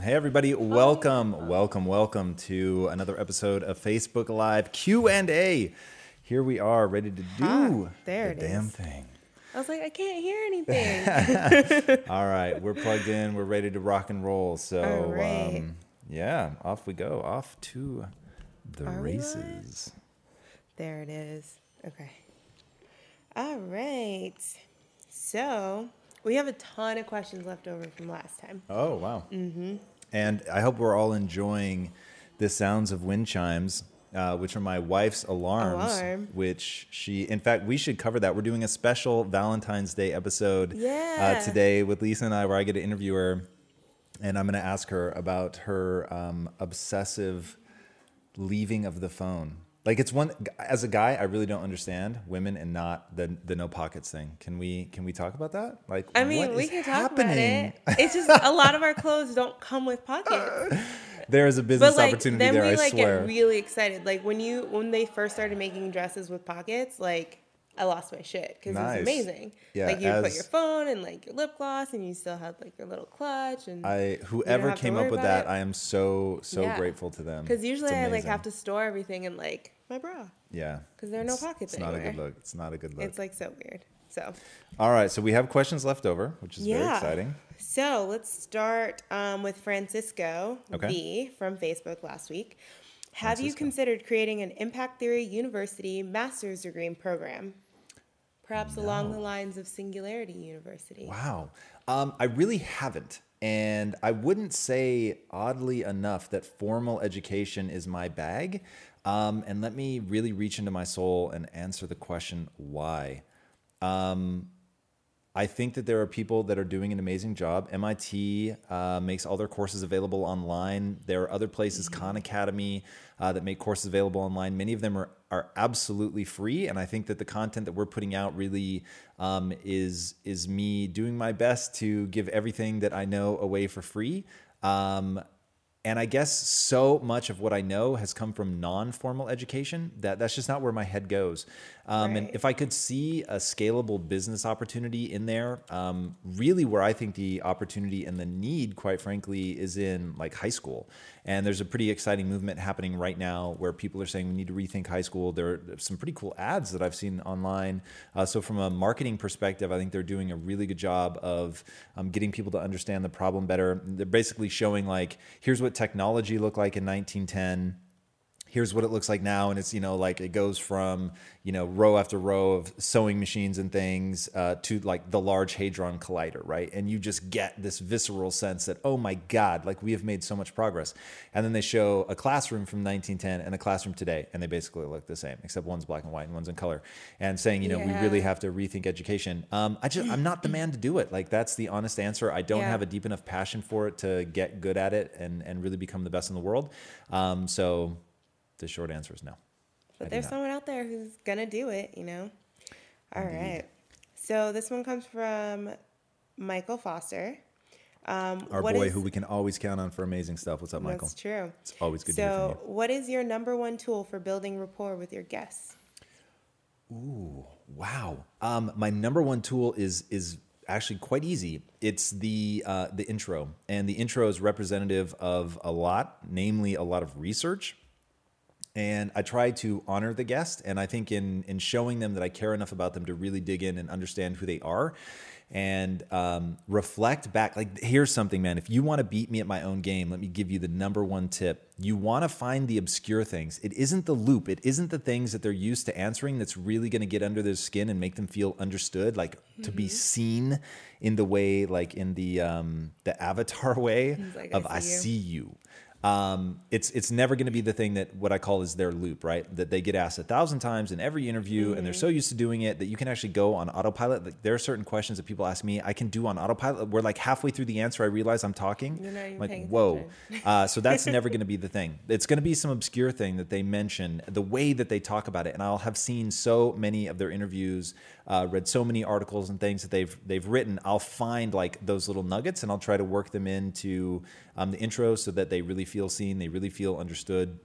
Hey everybody, welcome, welcome, welcome to another episode of Facebook Live Q&A. Here we are ready to do Ah, there the damn is. thing. I was like, I can't hear anything. All right, we're plugged in, we're ready to rock and roll. So All right. um, yeah, off we go. Off to the Are races. there it is. Okay. All right. So we have a ton of questions left over from last time. Oh, wow. Mm-hmm. And I hope we're all enjoying the sounds of wind chimes, uh, which are my wife's alarms. Alarm. Which she, in fact, we should cover that. We're doing a special Valentine's Day episode Yeah. uh, today with Lisa and I, where I get to interview her. And I'm going to ask her about her um, obsessive leaving of the phone. Like it's one as a guy, I really don't understand women and not the the no pockets thing. Can we can we talk about that? Like I mean, what we is can talk happening? about it. It's just a lot of our clothes don't come with pockets. There is a business But like opportunity then there, we I like swear. get really excited. Like when you when they first started making dresses with pockets, like I lost my shit because Nice. it was amazing. Yeah, like you put your phone and like your lip gloss, and you still had like your little clutch and I whoever came up with that, it. I am so so Yeah. grateful to them. Because usually I like have to store everything in like my bra. Yeah. Because there are no It's- pockets It's not a good look. It's not a good look. It's like so weird. So All right, so we have questions left over, which is very exciting. so let's start um, with Francisco Okay. V from Facebook last week. Have you considered creating an Impact Theory University master's degree program? Perhaps along the lines of Singularity University. Wow. Um, I really haven't. And I wouldn't say, oddly enough, that formal education is my bag. Um, and let me really reach into my soul and answer the question why. Um, I think that there are people that are doing an amazing job. MIT uh, makes all their courses available online. There are other places, Khan Academy, uh, that make courses available online. Many of them are, are absolutely free, and I think that the content that we're putting out really um, is is me doing my best to give everything that I know away for free. Um, and I guess so much of what I know has come from non-formal education that that's just not where my head goes. Um, And if I could see a scalable business opportunity in there, um, really where I think the opportunity and the need, quite frankly, is in like high school. And there's a pretty exciting movement happening right now where people are saying we need to rethink high school. There are some pretty cool ads that I've seen online. Uh, so from a marketing perspective, I think they're doing a really good job of um, getting people to understand the problem better. They're basically showing like, here's what technology looked like in 1910 here's what it looks like now. And it's you know like it goes from you know row after row of sewing machines and things uh, to like the large hadron collider right? And you just get this visceral sense that oh my god like we have made so much progress. And then they show a classroom from 1910 and a classroom today and they basically look the same except one's black and white and one's in color. And saying you know we really have to rethink education. Um, i just i'm not the man to do it. Like that's the honest answer. I don't Yeah. have a deep enough passion for it to get good at it and and really become the best in the world. Um, so the short answer is no. But do there's someone out there who's gonna do it, you know. All right. So this one comes from Michael Foster. Um, Our boy, is- who we can always count on for amazing stuff. What's up, Michael? That's true. It's always good to hear So, what is your number one tool for building rapport with your guests? you. Wow. Um, my number one tool is is actually quite easy. It's the uh, the intro, and the intro is representative of a lot, namely a lot of research. And I try to honor the guest. And I think in in showing them that I care enough about them to really dig in and understand who they are, and um, reflect back. Like, here's something, man. If you want to beat me at my own game, let me give you the number one tip. You want to find the obscure things. It isn't the loop. It isn't the things that they're used to answering that's really going to get under their skin and make them feel understood, like to be seen in the way, like in the um, the avatar way like, I of I see you." see you. Um, it's it's never going to be the thing that what I call is their loop, right? That they get asked a thousand times in every interview, mm-hmm. and they're so used to doing it that you can actually go on autopilot. Like, there are certain questions that people ask me, I can do on autopilot. Where like halfway through the answer, I realize I'm talking. You're like whoa, uh, so that's never going to be the thing. It's going to be some obscure thing that they mention, the way that they talk about it, and I'll have seen so many of their interviews, uh, read so many articles and things that they've they've written. I'll find like those little nuggets, and I'll try to work them into um, the intro so that they really feel seen, they really feel understood.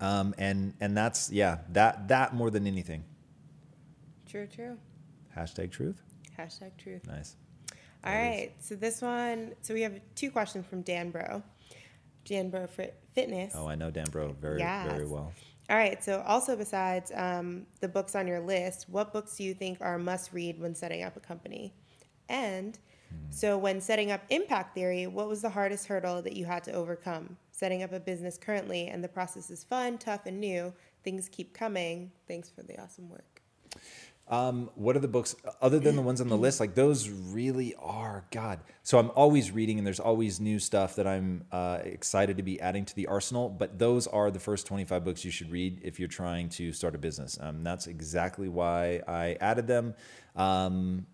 Um, and and that's yeah, that that more than anything. True, true. Hashtag truth. Hashtag truth. Nice. All right. So this one, so we have two questions from Dan Bro. Dan Bro Fitness. Oh, I know Dan Bro very yes. very well. All right. So also besides um, the books on your list, what books do you think are must read when setting up a company? And so, when setting up impact theory, what was the hardest hurdle that you had to overcome? Setting up a business currently, and the process is fun, tough, and new. Things keep coming. Thanks for the awesome work. Um, what are the books other than the ones on the list? Like those really are God. So I'm always reading, and there's always new stuff that I'm uh, excited to be adding to the arsenal. But those are the first 25 books you should read if you're trying to start a business. Um, that's exactly why I added them. Um,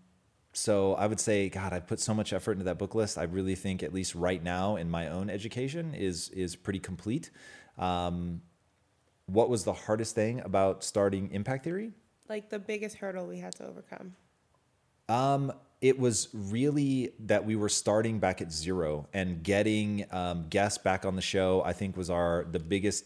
so I would say, God, I put so much effort into that book list. I really think, at least right now, in my own education, is is pretty complete. Um, what was the hardest thing about starting Impact Theory? Like the biggest hurdle we had to overcome. Um, it was really that we were starting back at zero and getting um, guests back on the show. I think was our the biggest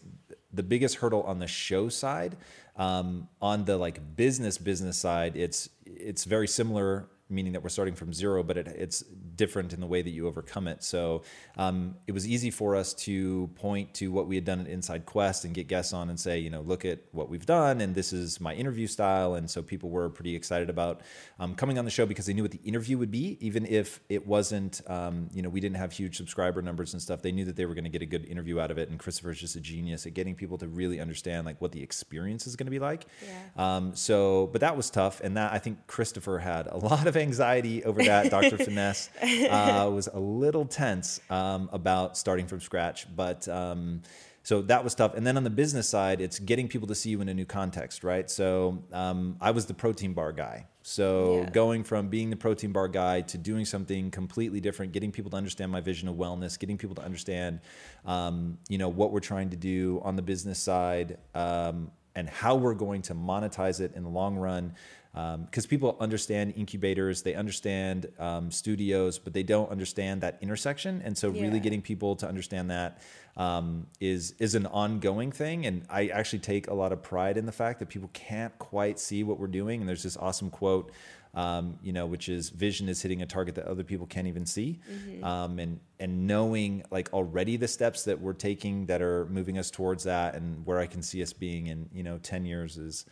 the biggest hurdle on the show side. Um, on the like business business side, it's it's very similar meaning that we're starting from zero, but it, it's different in the way that you overcome it. So um, it was easy for us to point to what we had done at Inside Quest and get guests on and say, you know, look at what we've done, and this is my interview style. And so people were pretty excited about um, coming on the show because they knew what the interview would be, even if it wasn't, um, you know, we didn't have huge subscriber numbers and stuff. They knew that they were going to get a good interview out of it. And Christopher's just a genius at getting people to really understand like what the experience is going to be like. Yeah. Um, so, but that was tough, and that I think Christopher had a lot of anxiety over that. Dr. Finesse uh, was a little tense um, about starting from scratch, but. Um, so that was tough. And then on the business side, it's getting people to see you in a new context, right? So um, I was the protein bar guy. So yeah. going from being the protein bar guy to doing something completely different, getting people to understand my vision of wellness, getting people to understand, um, you know, what we're trying to do on the business side, um, and how we're going to monetize it in the long run because um, people understand incubators, they understand um, studios, but they don't understand that intersection. And so, yeah. really getting people to understand that um, is is an ongoing thing. And I actually take a lot of pride in the fact that people can't quite see what we're doing. And there's this awesome quote. Um, you know, which is vision is hitting a target that other people can't even see, mm-hmm. um, and and knowing like already the steps that we're taking that are moving us towards that, and where I can see us being in you know ten years is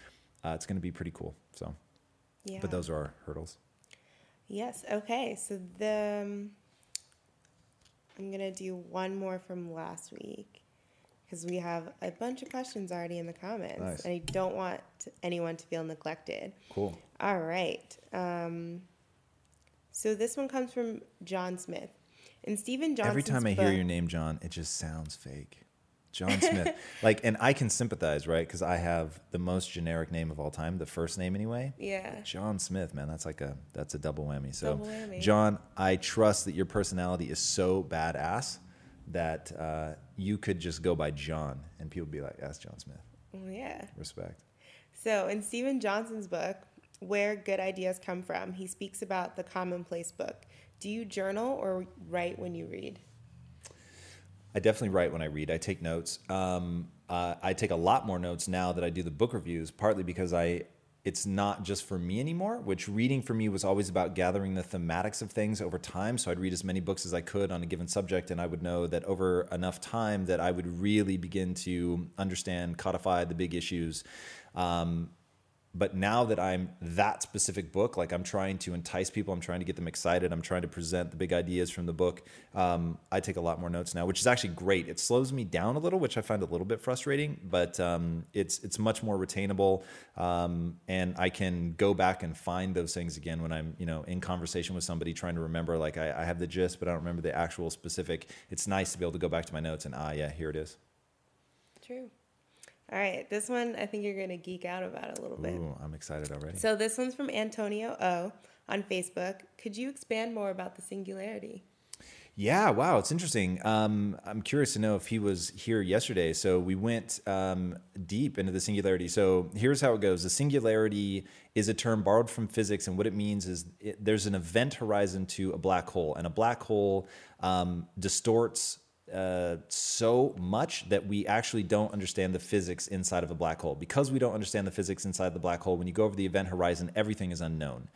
uh, it's going to be pretty cool. So. Yeah. But those are our hurdles. Yes. Okay. So the um, I'm gonna do one more from last week because we have a bunch of questions already in the comments, nice. and I don't want anyone to feel neglected. Cool. All right. Um, so this one comes from John Smith. And Steven Johnson. Every time I book, hear your name, John, it just sounds fake. John Smith. like, and I can sympathize, right? Because I have the most generic name of all time, the first name anyway. Yeah. John Smith, man, that's like a that's a double whammy. So, double whammy. John, I trust that your personality is so badass that uh, you could just go by John, and people be like, "That's John Smith." Yeah. Respect. So, in Steven Johnson's book, "Where Good Ideas Come From," he speaks about the commonplace book. Do you journal or write when you read? I definitely write when I read. I take notes. Um, uh, I take a lot more notes now that I do the book reviews, partly because I it's not just for me anymore, which reading for me was always about gathering the thematics of things over time. So I'd read as many books as I could on a given subject, and I would know that over enough time that I would really begin to understand, codify the big issues. Um, but now that I'm that specific book, like I'm trying to entice people, I'm trying to get them excited, I'm trying to present the big ideas from the book. Um, I take a lot more notes now, which is actually great. It slows me down a little, which I find a little bit frustrating, but um, it's it's much more retainable, um, and I can go back and find those things again when I'm you know in conversation with somebody trying to remember. Like I, I have the gist, but I don't remember the actual specific. It's nice to be able to go back to my notes and ah, yeah, here it is. True. All right, this one I think you're gonna geek out about a little bit. Ooh, I'm excited already. So this one's from Antonio O on Facebook. Could you expand more about the singularity? Yeah, wow, it's interesting. Um, I'm curious to know if he was here yesterday. So we went um, deep into the singularity. So here's how it goes: the singularity is a term borrowed from physics, and what it means is it, there's an event horizon to a black hole, and a black hole um, distorts uh, so much that we actually don't understand the physics inside of a black hole. Because we don't understand the physics inside the black hole, when you go over the event horizon, everything is unknown.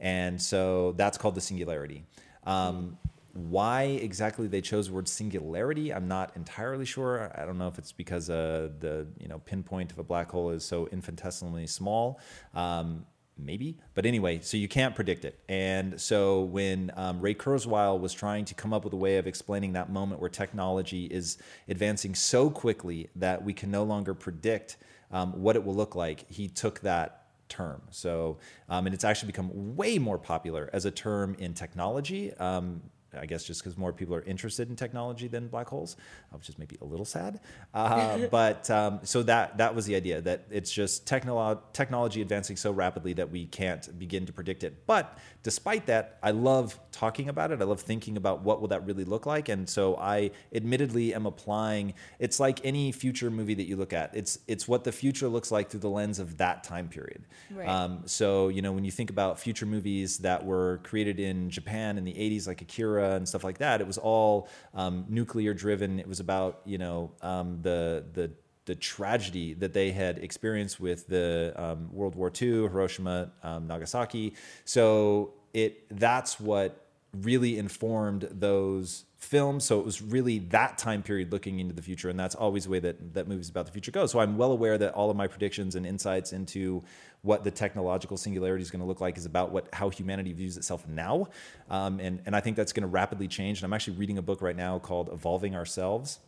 And so that's called the singularity. Um, why exactly they chose the word singularity, I'm not entirely sure. I don't know if it's because uh, the you know pinpoint of a black hole is so infinitesimally small. Um, maybe. But anyway, so you can't predict it. And so when um, Ray Kurzweil was trying to come up with a way of explaining that moment where technology is advancing so quickly that we can no longer predict um, what it will look like, he took that term. So, um, and it's actually become way more popular as a term in technology. Um, I guess just because more people are interested in technology than black holes, uh, which is maybe a little sad. Uh, but um, so that that was the idea that it's just technolo- technology advancing so rapidly that we can't begin to predict it. But despite that, I love talking about it. I love thinking about what will that really look like. And so I admittedly am applying. It's like any future movie that you look at. It's it's what the future looks like through the lens of that time period. Right. Um, so you know when you think about future movies that were created in Japan in the 80s, like Akira and stuff like that, it was all um, nuclear driven. It was about you know um, the the the tragedy that they had experienced with the um, World War II, Hiroshima, um, Nagasaki. So it that's what really informed those films. So it was really that time period looking into the future, and that's always the way that that movies about the future go. So I'm well aware that all of my predictions and insights into what the technological singularity is going to look like is about what how humanity views itself now, um, and and I think that's going to rapidly change. And I'm actually reading a book right now called Evolving Ourselves,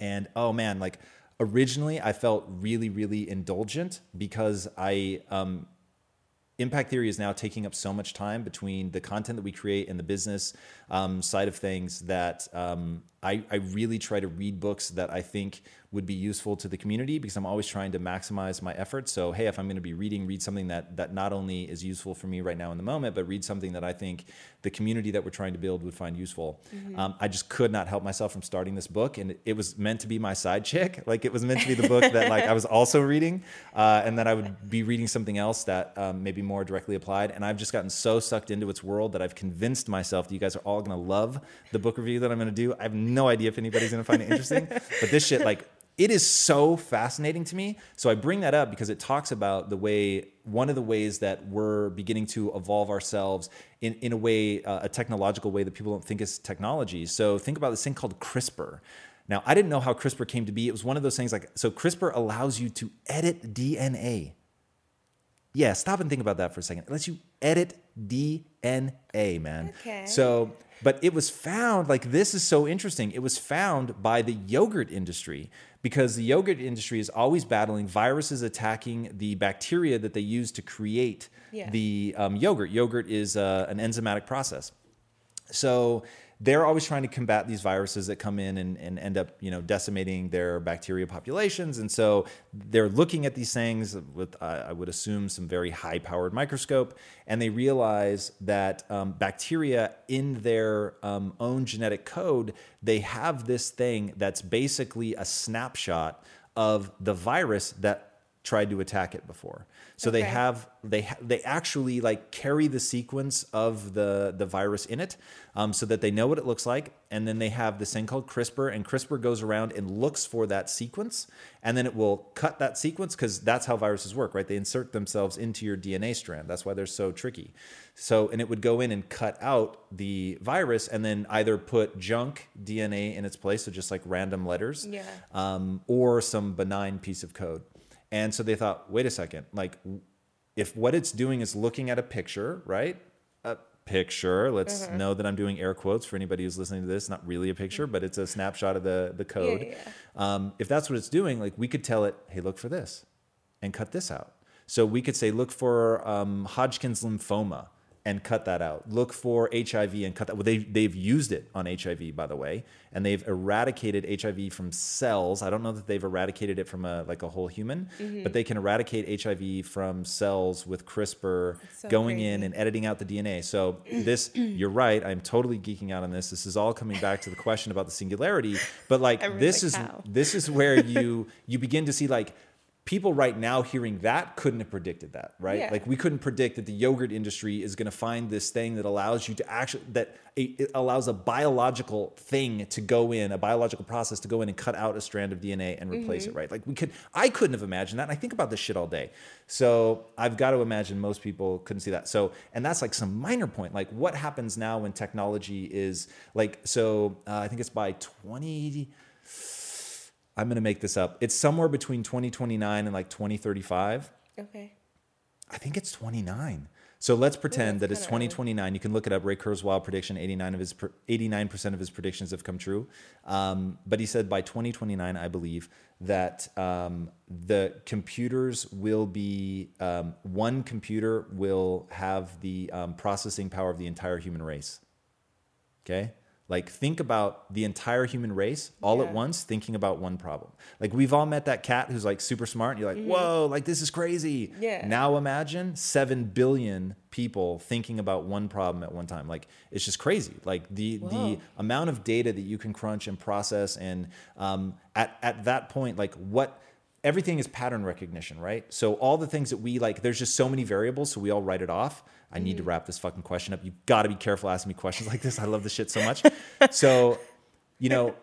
and oh man, like originally I felt really really indulgent because I um, impact theory is now taking up so much time between the content that we create and the business um, side of things that um, I, I, really try to read books that I think would be useful to the community because I'm always trying to maximize my efforts. So, hey, if I'm going to be reading, read something that that not only is useful for me right now in the moment, but read something that I think the community that we're trying to build would find useful. Mm-hmm. Um, I just could not help myself from starting this book, and it, was meant to be my side chick. Like it was meant to be the book that like I was also reading, uh, and then I would be reading something else that um, maybe more directly applied. And I've just gotten so sucked into its world that I've convinced myself that you guys are all going to love the book review that I'm going to do. I have no idea if anybody's going to find it interesting, but this shit like it is so fascinating to me. So I bring that up because it talks about the way one of the ways that we're beginning to evolve ourselves in, in a way, uh, a technological way that people don't think is technology. So think about this thing called CRISPR. Now, I didn't know how CRISPR came to be. It was one of those things like, so CRISPR allows you to edit DNA. Yeah, stop and think about that for a second. It lets you edit DNA, man. Okay. So but it was found like this is so interesting it was found by the yogurt industry because the yogurt industry is always battling viruses attacking the bacteria that they use to create Yeah. the um, yogurt yogurt is uh, an enzymatic process so they're always trying to combat these viruses that come in and, and end up you know decimating their bacteria populations. And so they're looking at these things with uh, i would assume some very high powered microscope and they realize that um, bacteria in their um, own genetic code they have this thing that's basically a snapshot of the virus that tried to attack it before. So they have they ha- they actually like carry the sequence of the the virus in it, um, so that they know what it looks like, and then they have this thing called CRISPR, and CRISPR goes around and looks for that sequence, and then it will cut that sequence because that's how viruses work, right? They insert themselves into your DNA strand. That's why they're so tricky. So and it would go in and cut out the virus, and then either put junk DNA in its place, so just like random letters, Yeah. um, or some benign piece of code. And so they thought, wait a second, like if what it's doing is looking at a picture, right? A picture. Let's Uh-huh. know that I'm doing air quotes for anybody who's listening to this. Not really a picture, but it's a snapshot of the the code. yeah, Um, if that's what it's doing, like we could tell it, hey, look for this, and cut this out. So we could say, look for um, Hodgkin's lymphoma and cut that out. Look for HIV and cut that. Well, they they've used it on HIV, by the way, and they've eradicated HIV from cells. I don't know that they've eradicated it from a like a whole human, Mm-hmm. but they can eradicate HIV from cells with CRISPR so going in and editing out the DNA. So this, you're right. I'm totally geeking out on this. This is all coming back to the question about the singularity. But like this like, is how? this is where you you begin to see like people right now hearing that couldn't have predicted that right Yeah. like we couldn't predict that the yogurt industry is going to find this thing that allows you to actually that it allows a biological thing to go in a biological process to go in and cut out a strand of dna and replace Mm-hmm. it right like we could i couldn't have imagined that and i think about this shit all day so i've got to imagine most people couldn't see that so and that's like some minor point like what happens now when technology is like so uh, i think it's by 20 I'm going to make this up. It's somewhere between 2029 and like 2035. Okay. I think it's 29. So let's pretend that's that it's kinda early. 2029. You can look it up. Ray Kurzweil prediction: 89 of his 89 percent of his predictions have come true. Um, but he said by 2029, I believe that um, the computers will be um, one computer will have the um, processing power of the entire human race. Okay. Like think about the entire human race all at once, thinking about one problem. Like we've all met that cat who's like super smart, and you're like, whoa, like this is crazy. Mm-hmm. Yeah. Now imagine seven billion people thinking about one problem at one time. Like it's just crazy. Like the the amount of data that you can crunch and process, and um, at at that point, like what everything is pattern recognition, right? So all the things that we like, there's just so many variables, so we all write it off. I need to mm-hmm. wrap this fucking question up. You've got to be careful asking me questions like this. I love this shit so much. so, you know,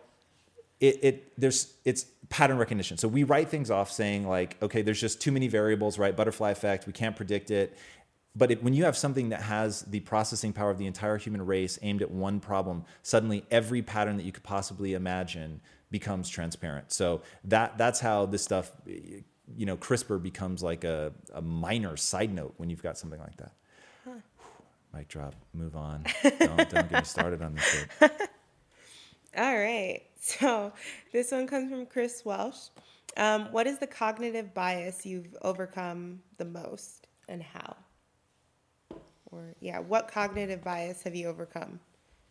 it, it there's it's pattern recognition. So we write things off saying like, okay, there's just too many variables, right? Butterfly effect, we can't predict it. But it, when you have something that has the processing power of the entire human race aimed at one problem, suddenly every pattern that you could possibly imagine becomes transparent. So that that's how this stuff, you know, CRISPR becomes like a, a minor side note when you've got something like that. Mic drop. Move on. don't, don't get me started on this shit. All right. So this one comes from Chris Welsh. Um, what is the cognitive bias you've overcome the most and how? Or, yeah, what cognitive bias have you overcome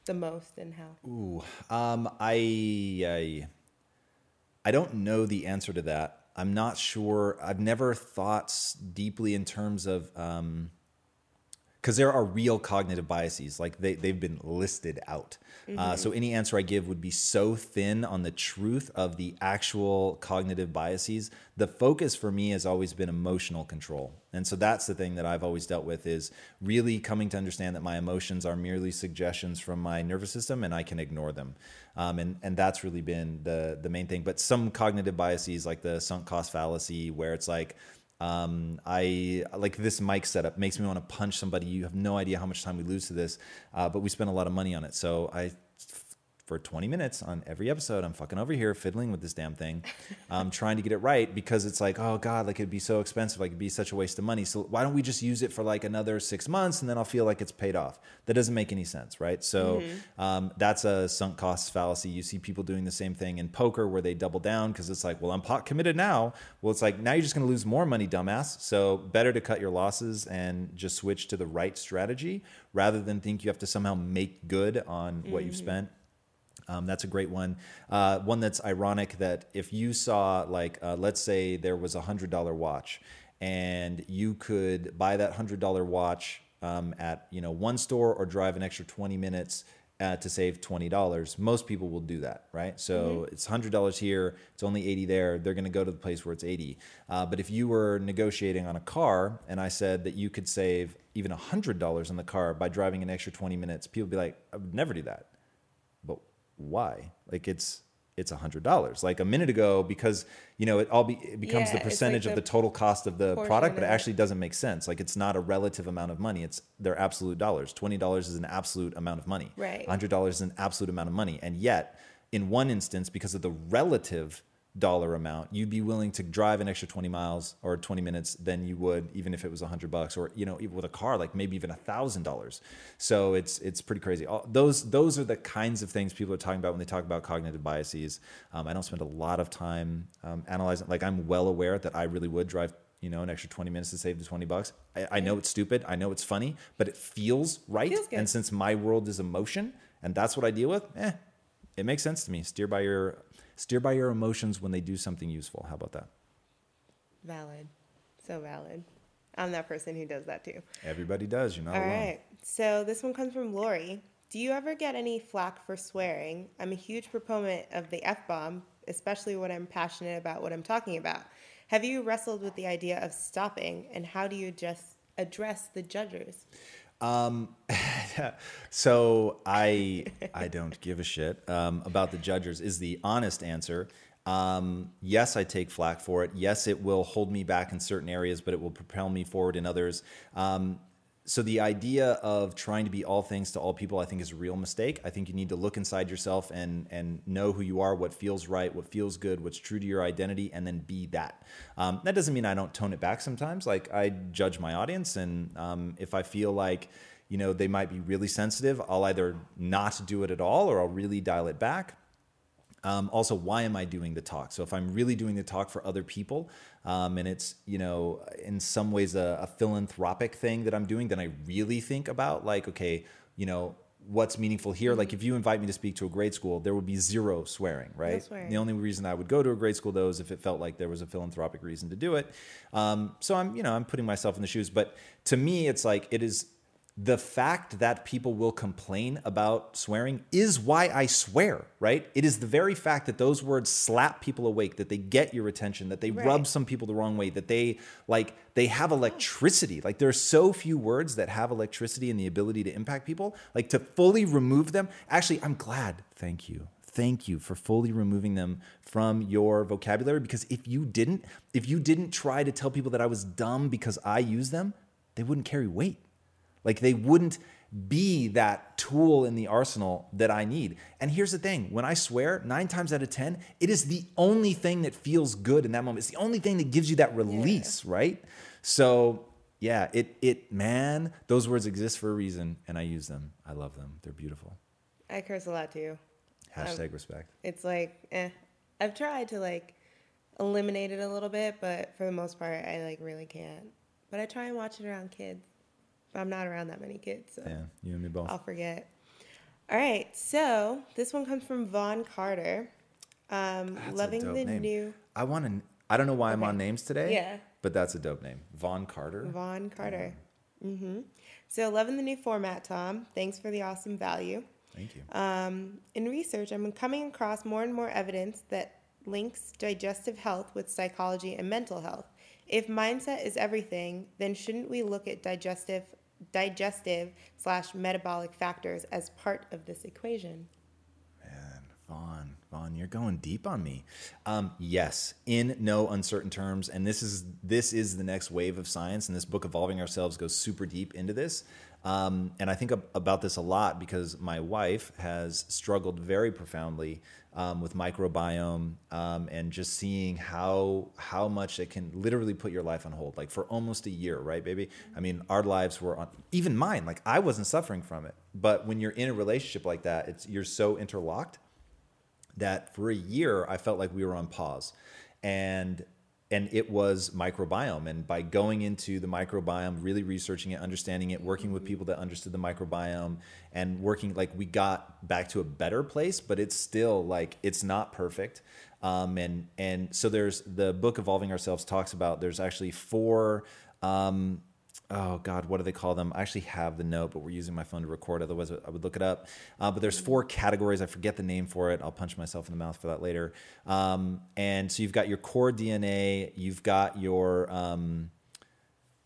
the most and how? Ooh, um, I, I, I don't know the answer to that. I'm not sure. I've never thought deeply in terms of, um, because there are real cognitive biases, like they they've been listed out. Uh, so any answer I give would be so thin on the truth of the actual cognitive biases. The focus for me has always been emotional control, and so that's the thing that I've always dealt with is really coming to understand that my emotions are merely suggestions from my nervous system, and I can ignore them. Um, and and that's really been the the main thing. But some cognitive biases, like the sunk cost fallacy, where it's like um, I like this mic setup makes me want to punch somebody. You have no idea how much time we lose to this, uh, but we spend a lot of money on it. So I, for 20 minutes on every episode, I'm fucking over here fiddling with this damn thing, um, trying to get it right because it's like, oh God, like it'd be so expensive. Like it'd be such a waste of money. So why don't we just use it for like another six months and then I'll feel like it's paid off? That doesn't make any sense, right? So um, that's a sunk cost fallacy. You see people doing the same thing in poker where they double down because it's like, well, I'm pot committed now. Well, it's like, now you're just going to lose more money, dumbass. So better to cut your losses and just switch to the right strategy rather than think you have to somehow make good on what you've spent. Um, that's a great one. Uh, one that's ironic that if you saw, like, uh, let's say there was a hundred dollar watch, and you could buy that hundred dollar watch um, at you know one store or drive an extra twenty minutes uh, to save twenty dollars. Most people will do that, right? So it's hundred dollars here, it's only eighty there. They're going to go to the place where it's eighty. Uh, but if you were negotiating on a car, and I said that you could save even hundred dollars on the car by driving an extra twenty minutes, people would be like, I would never do that why? Like it's it's a hundred dollars. Like a minute ago, because you know it all be, it becomes Yeah, the it's like percentage of the the total cost of the product, but it it. actually doesn't make sense. Like it's not a relative amount of money. It's their absolute dollars. Twenty dollars is an absolute amount of money. Right. Hundred dollars is an absolute amount of money, and yet in one instance, because of the relative dollar amount, you'd be willing to drive an extra 20 miles or 20 minutes than you would even if it was 100 bucks or you know even with a car like maybe even a thousand dollars. So it's it's pretty crazy. All, those those are the kinds of things people are talking about when they talk about cognitive biases. Um, I don't spend a lot of time um, analyzing. Like I'm well aware that I really would drive you know an extra 20 minutes to save the 20 bucks. I, I know it's stupid. I know it's funny, but it feels right. Feels and since my world is emotion and that's what I deal with, eh, it makes sense to me. Steer by your steer by your emotions when they do something useful. How about that? Valid. So valid. I'm that person who does that too. Everybody does. You're not All alone. right. So this one comes from Lori. Do you ever get any flack for swearing? I'm a huge proponent of the F bomb, especially when I'm passionate about what I'm talking about. Have you wrestled with the idea of stopping and how do you just address the judges? so I I don't give a shit um, about the judges is the honest answer. Um, yes, I take flack for it. Yes, it will hold me back in certain areas, but it will propel me forward in others. Um, so the idea of trying to be all things to all people, I think, is a real mistake. I think you need to look inside yourself and and know who you are, what feels right, what feels good, what's true to your identity, and then be that. Um, that doesn't mean I don't tone it back sometimes. Like I judge my audience, and um, if I feel like you know they might be really sensitive, I'll either not do it at all or I'll really dial it back. Um, also, why am I doing the talk? So if I'm really doing the talk for other people, um, and it's you know in some ways a, a philanthropic thing that I'm doing, then I really think about like, okay, you know what's meaningful here. Like if you invite me to speak to a grade school, there would be zero swearing, right? swearing. The only reason I would go to a grade school though is if it felt like there was a philanthropic reason to do it. Um, so I'm you know I'm putting myself in the shoes, but to me it's like it is the fact that people will complain about swearing is why I swear, right? It is the very fact that those words slap people awake, that they get your attention, that they Right. rub some people the wrong way, that they like they have electricity. Like there are so few words that have electricity and the ability to impact people. Like to fully remove them. Actually, I'm glad. Thank you. Thank you for fully removing them from your vocabulary because if you didn't, if you didn't try to tell people that I was dumb because I use them, they wouldn't carry weight. Like they wouldn't be that tool in the arsenal that I need. And here's the thing when I swear, nine times out of 10, it is the only thing that feels good in that moment. It's the only thing that gives you that release, right? So, yeah, it, it, man, those words exist for a reason and I use them. I love them. They're beautiful. I curse a lot too. Hashtag respect. It's like, eh. I've tried to like eliminate it a little bit, but for the most part, I like really can't. But I try and watch it around kids. I'm not around that many kids, so Yeah, you and me both. I'll forget. All right, so this one comes from Vaughn Carter. Um, That's loving the name. new I want to, I don't know why I'm on names today. Yeah. But that's a dope name. Vaughn Carter. Vaughn Carter. Mm-hmm. So loving the new format, Tom. Thanks for the awesome value. Thank you. Um, in research, I'm coming across more and more evidence that links digestive health with psychology and mental health. If mindset is everything, then shouldn't we look at digestive, digestive slash metabolic factors as part of this equation? Man, Vaughn, Vaughn, you're going deep on me. Um, yes, in no uncertain terms, and this is this is the next wave of science, and this book, Evolving Ourselves, goes super deep into this. Um, and I think ab- about this a lot because my wife has struggled very profoundly um, with microbiome um, and just seeing how how much it can literally put your life on hold, like for almost a year, right, baby? I mean, our lives were on, even mine. Like I wasn't suffering from it, but when you're in a relationship like that, it's you're so interlocked that for a year I felt like we were on pause, and and it was microbiome. And by going into the microbiome, really researching it, understanding it, working with people that understood the microbiome, and working like we got back to a better place, but it's still like it's not perfect. Um, and and so there's the book Evolving Ourselves talks about there's actually four. Um, oh god what do they call them? I actually have the note but we're using my phone to record otherwise i would look it up. Uh, but there's four categories. I forget the name for it. I'll punch myself in the mouth for that later. Um, and so you've got your core dna you've got your um,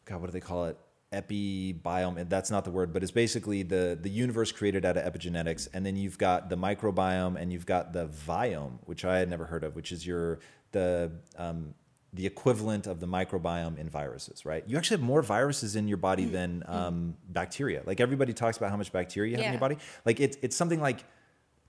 god what do they call it? Epibiome. That's not the word but it's basically the the universe created out of epigenetics. And then you've got the microbiome and you've got the viome which i had never heard of which is your the um, the equivalent of the microbiome in viruses, right? You actually have more viruses in your body than um, bacteria. Like everybody talks about how much bacteria you have in your body. Like it's it's something like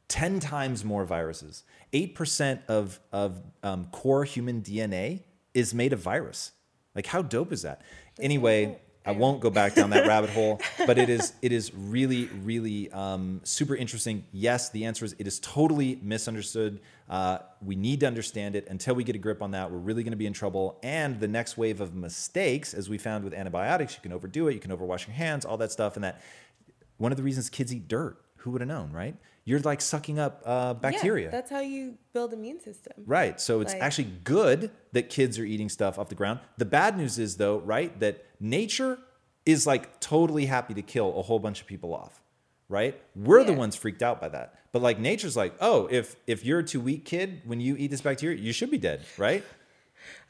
10 times more viruses. 8% of, of um, core human DNA is made of virus. Like, how dope is that? Anyway, I won't go back down that rabbit hole, but it is it is really really um, super interesting. Yes, the answer is it is totally misunderstood. Uh, we need to understand it. Until we get a grip on that, we're really going to be in trouble. And the next wave of mistakes, as we found with antibiotics, you can overdo it, you can overwash your hands, all that stuff, and that one of the reasons kids eat dirt. Who would have known, right? You're like sucking up uh, bacteria. Yeah, that's how you build immune system. Right. So it's Like- actually good that kids are eating stuff off the ground. The bad news is though, right, that nature is like totally happy to kill a whole bunch of people off. Right? We're the ones freaked out by that. But like nature's like, "Oh, if if you're a too weak kid when you eat this bacteria, you should be dead, right?"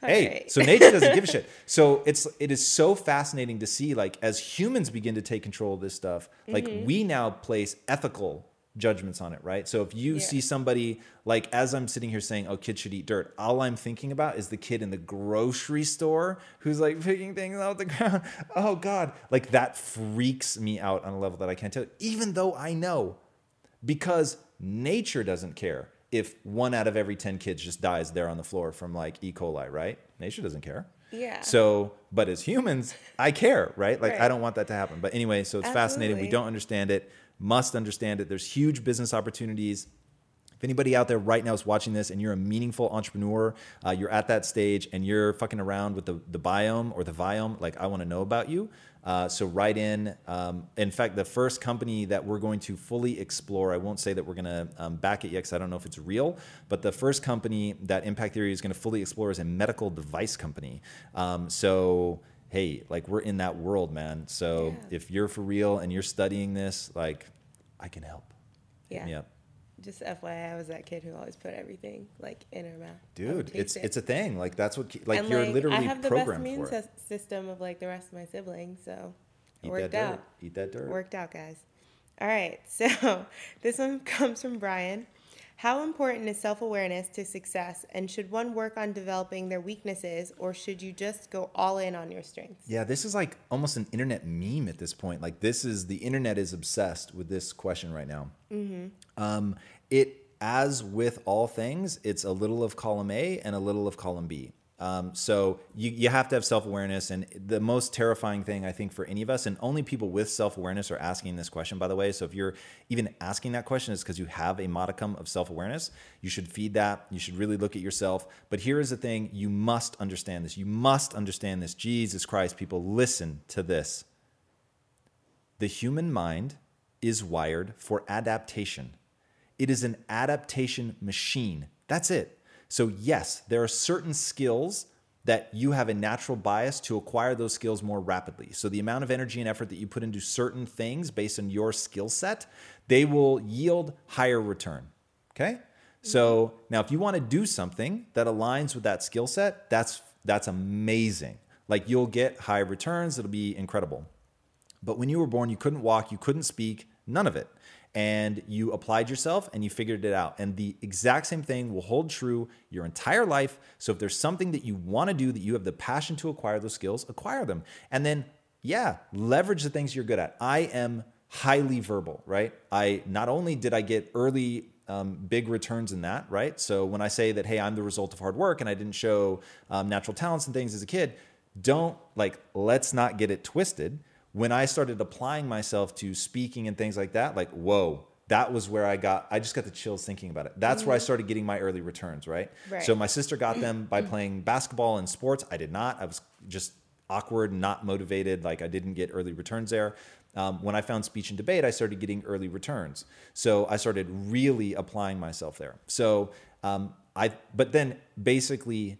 hey, right. so nature doesn't give a shit. So it's it is so fascinating to see like as humans begin to take control of this stuff, like Mm-hmm. we now place ethical judgments on it, right? So if you Yeah. see somebody like as I'm sitting here saying, "Oh, kids should eat dirt," all I'm thinking about is the kid in the grocery store who's like picking things out the ground. Oh God, like that freaks me out on a level that I can't tell. you. Even though I know because nature doesn't care if one out of every 10 kids just dies there on the floor from like E. coli, right? Nature doesn't care. Yeah. So, but as humans, I care, right? Like, I don't want that to happen. But anyway, so it's fascinating. We don't understand it, must understand it. There's huge business opportunities. If anybody out there right now is watching this and you're a meaningful entrepreneur, uh, you're at that stage and you're fucking around with the, the biome or the viome, like I want to know about you. Uh, so write in. Um, in fact, the first company that we're going to fully explore, I won't say that we're going to um, back it yet because I don't know if it's real, but the first company that Impact Theory is going to fully explore is a medical device company. Um, so hey, like we're in that world, man. So Yeah. if you're for real and you're studying this, like I can help. Yeah. Yep. Just FYI, I was that kid who always put everything like in her mouth. Dude it's it. it's a thing like that's what like And, you're like, literally I have the best immune for it system of like the rest of my siblings, so it eat worked that out. dirt eat that dirt Worked out, guys. All right, so this one comes from Brian. How important is self awareness to success, and should one work on developing their weaknesses, or should you just go all in on your strengths? yeah this is like almost an internet meme at this point. Like this is the internet is obsessed with this question right now. Um, it as with all things it's a little of column a and a little of column b um, so you, you have to have self-awareness and the most terrifying thing i think for any of us and only people with self-awareness are asking this question by the way. So if you're even asking that question it's because you have a modicum of self-awareness. You should feed that. You should really look at yourself. But here is the thing. You must understand this. You must understand this. Jesus christ people listen to this. The human mind is wired for adaptation. It is an adaptation machine. That's it. So, yes, there are certain skills that you have a natural bias to acquire those skills more rapidly. So, the amount of energy and effort that you put into certain things based on your skill set, they will yield higher return. Okay? So, now if you want to do something that aligns with that skill set, that's that's amazing. Like you'll get high returns, it'll be incredible. But when you were born, you couldn't walk, you couldn't speak, none of it. And you applied yourself and you figured it out. And the exact same thing will hold true your entire life. So if there's something that you want to do that you have the passion to acquire those skills, acquire them. And then, yeah, leverage the things you're good at. I am highly verbal, right? I not only did I get early um, big returns in that, right? So when I say that, hey, I'm the result of hard work and I didn't show um, natural talents and things as a kid, don't like, let's not get it twisted. When I started applying myself to speaking and things like that, like, whoa, that was where I got, I just got the chills thinking about it. That's where I started getting my early returns, right? Right. So my sister got them by playing basketball and sports. I did not. I was just awkward, not motivated. Like I didn't get early returns there. Um, when I found speech and debate, I started getting early returns. So I started really applying myself there. So um, I, but then basically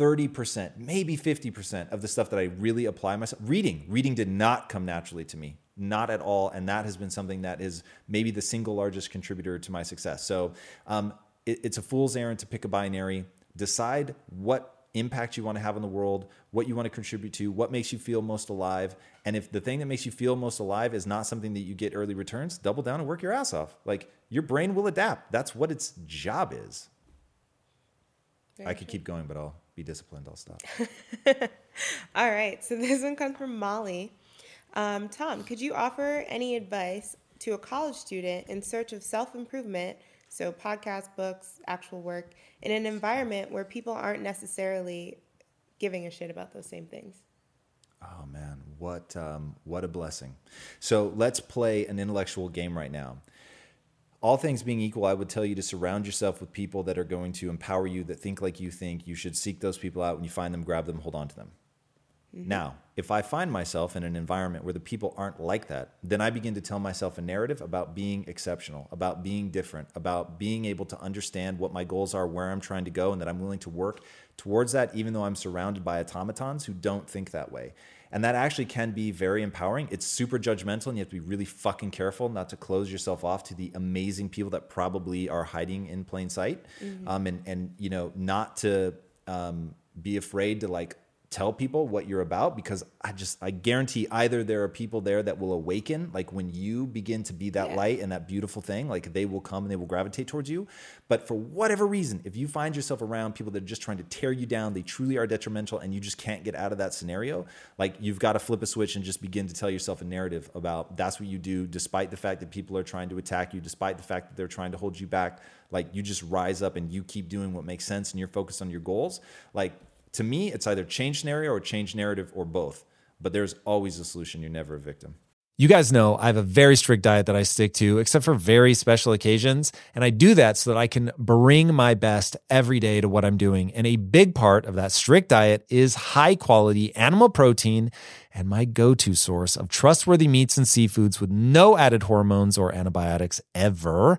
30%, maybe 50% of the stuff that I really apply myself. Reading, reading did not come naturally to me, not at all, and that has been something that is maybe the single largest contributor to my success. So um, it, it's a fool's errand to pick a binary. Decide what impact you want to have on the world, what you want to contribute to, what makes you feel most alive, and if the thing that makes you feel most alive is not something that you get early returns, double down and work your ass off. Like your brain will adapt. That's what its job is. I could keep going, but I'll be disciplined. I'll stop. All right, so this one comes from Molly. Um, Tom, could you offer any advice to a college student in search of self improvement, so podcasts, books, actual work, in an environment where people aren't necessarily giving a shit about those same things? Oh man, what um, what a blessing! So let's play an intellectual game right now. All things being equal, I would tell you to surround yourself with people that are going to empower you, that think like you think. You should seek those people out. When you find them, grab them, hold on to them. Mm-hmm. Now, if I find myself in an environment where the people aren't like that, then I begin to tell myself a narrative about being exceptional, about being different, about being able to understand what my goals are, where I'm trying to go, and that I'm willing to work towards that, even though I'm surrounded by automatons who don't think that way. And that actually can be very empowering. It's super judgmental, and you have to be really fucking careful not to close yourself off to the amazing people that probably are hiding in plain sight, mm-hmm. um, and and you know not to um, be afraid to like tell people what you're about because I just I guarantee either there are people there that will awaken like when you begin to be that yeah. light and that beautiful thing like they will come and they will gravitate towards you. But for whatever reason if you find yourself around people that are just trying to tear you down they truly are detrimental and you just can't get out of that scenario like you've got to flip a switch and just begin to tell yourself a narrative about that's what you do despite the fact that people are trying to attack you despite the fact that they're trying to hold you back. Like you just rise up and you keep doing what makes sense and you're focused on your goals. Like to me, it's either change scenario or change narrative or both. But there's always a solution. You're never a victim. You guys know I have a very strict diet that I stick to, except for very special occasions. And I do that so that I can bring my best every day to what I'm doing. And a big part of that strict diet is high quality animal protein and my go to source of trustworthy meats and seafoods with no added hormones or antibiotics ever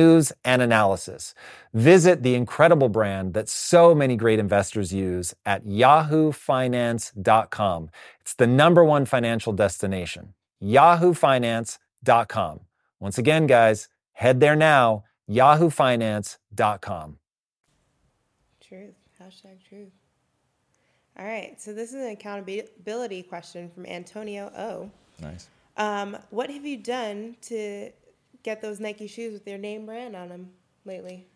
and analysis. Visit the incredible brand that so many great investors use at yahoofinance.com. It's the number one financial destination. yahoofinance.com. Once again, guys, head there now, yahoofinance.com. Truth. Hashtag truth. All right. So this is an accountability question from Antonio O. Nice. Um, what have you done to get those Nike shoes with their name brand on them lately?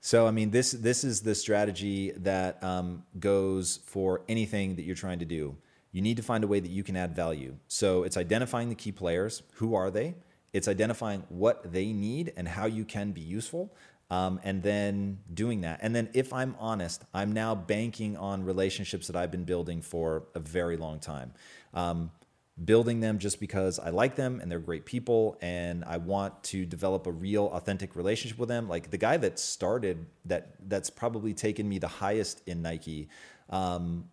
So I mean, this this is the strategy that um, goes for anything that you're trying to do. You need to find a way that you can add value. So it's identifying the key players. Who are they? It's identifying what they need and how you can be useful. Um, and then doing that. And then, if I'm honest, I'm now banking on relationships that I've been building for a very long time. Um, building them just because I like them and they're great people and I want to develop a real authentic relationship with them. Like the guy that started that that's probably taken me the highest in Nike. Um,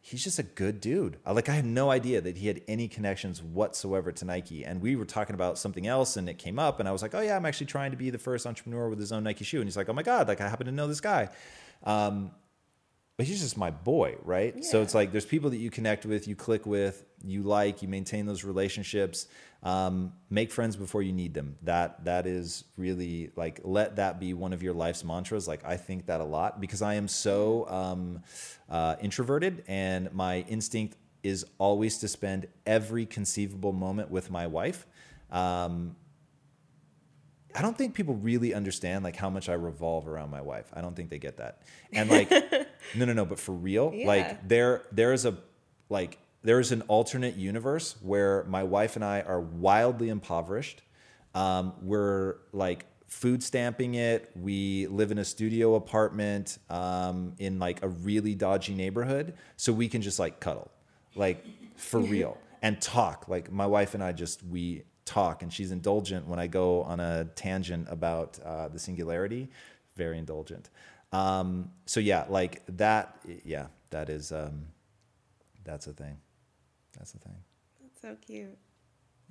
he's just a good dude. Like I had no idea that he had any connections whatsoever to Nike. And we were talking about something else and it came up and I was like, "Oh yeah, I'm actually trying to be the first entrepreneur with his own Nike shoe." And he's like, "Oh my god, like I happen to know this guy." Um, but he's just my boy, right? Yeah. So it's like there's people that you connect with, you click with, you like, you maintain those relationships. Um, make friends before you need them. That that is really like let that be one of your life's mantras. Like I think that a lot because I am so um, uh, introverted, and my instinct is always to spend every conceivable moment with my wife. Um, I don't think people really understand like how much I revolve around my wife. I don't think they get that. And like, no, no, no. But for real, yeah. like there, there is a like there is an alternate universe where my wife and I are wildly impoverished. Um, we're like food stamping it. We live in a studio apartment um, in like a really dodgy neighborhood, so we can just like cuddle, like for real, and talk. Like my wife and I just we talk, and she's indulgent when I go on a tangent about uh, the singularity. Very indulgent. Um, so yeah, like that. Yeah, that is um, that's a thing. That's the thing. That's so cute.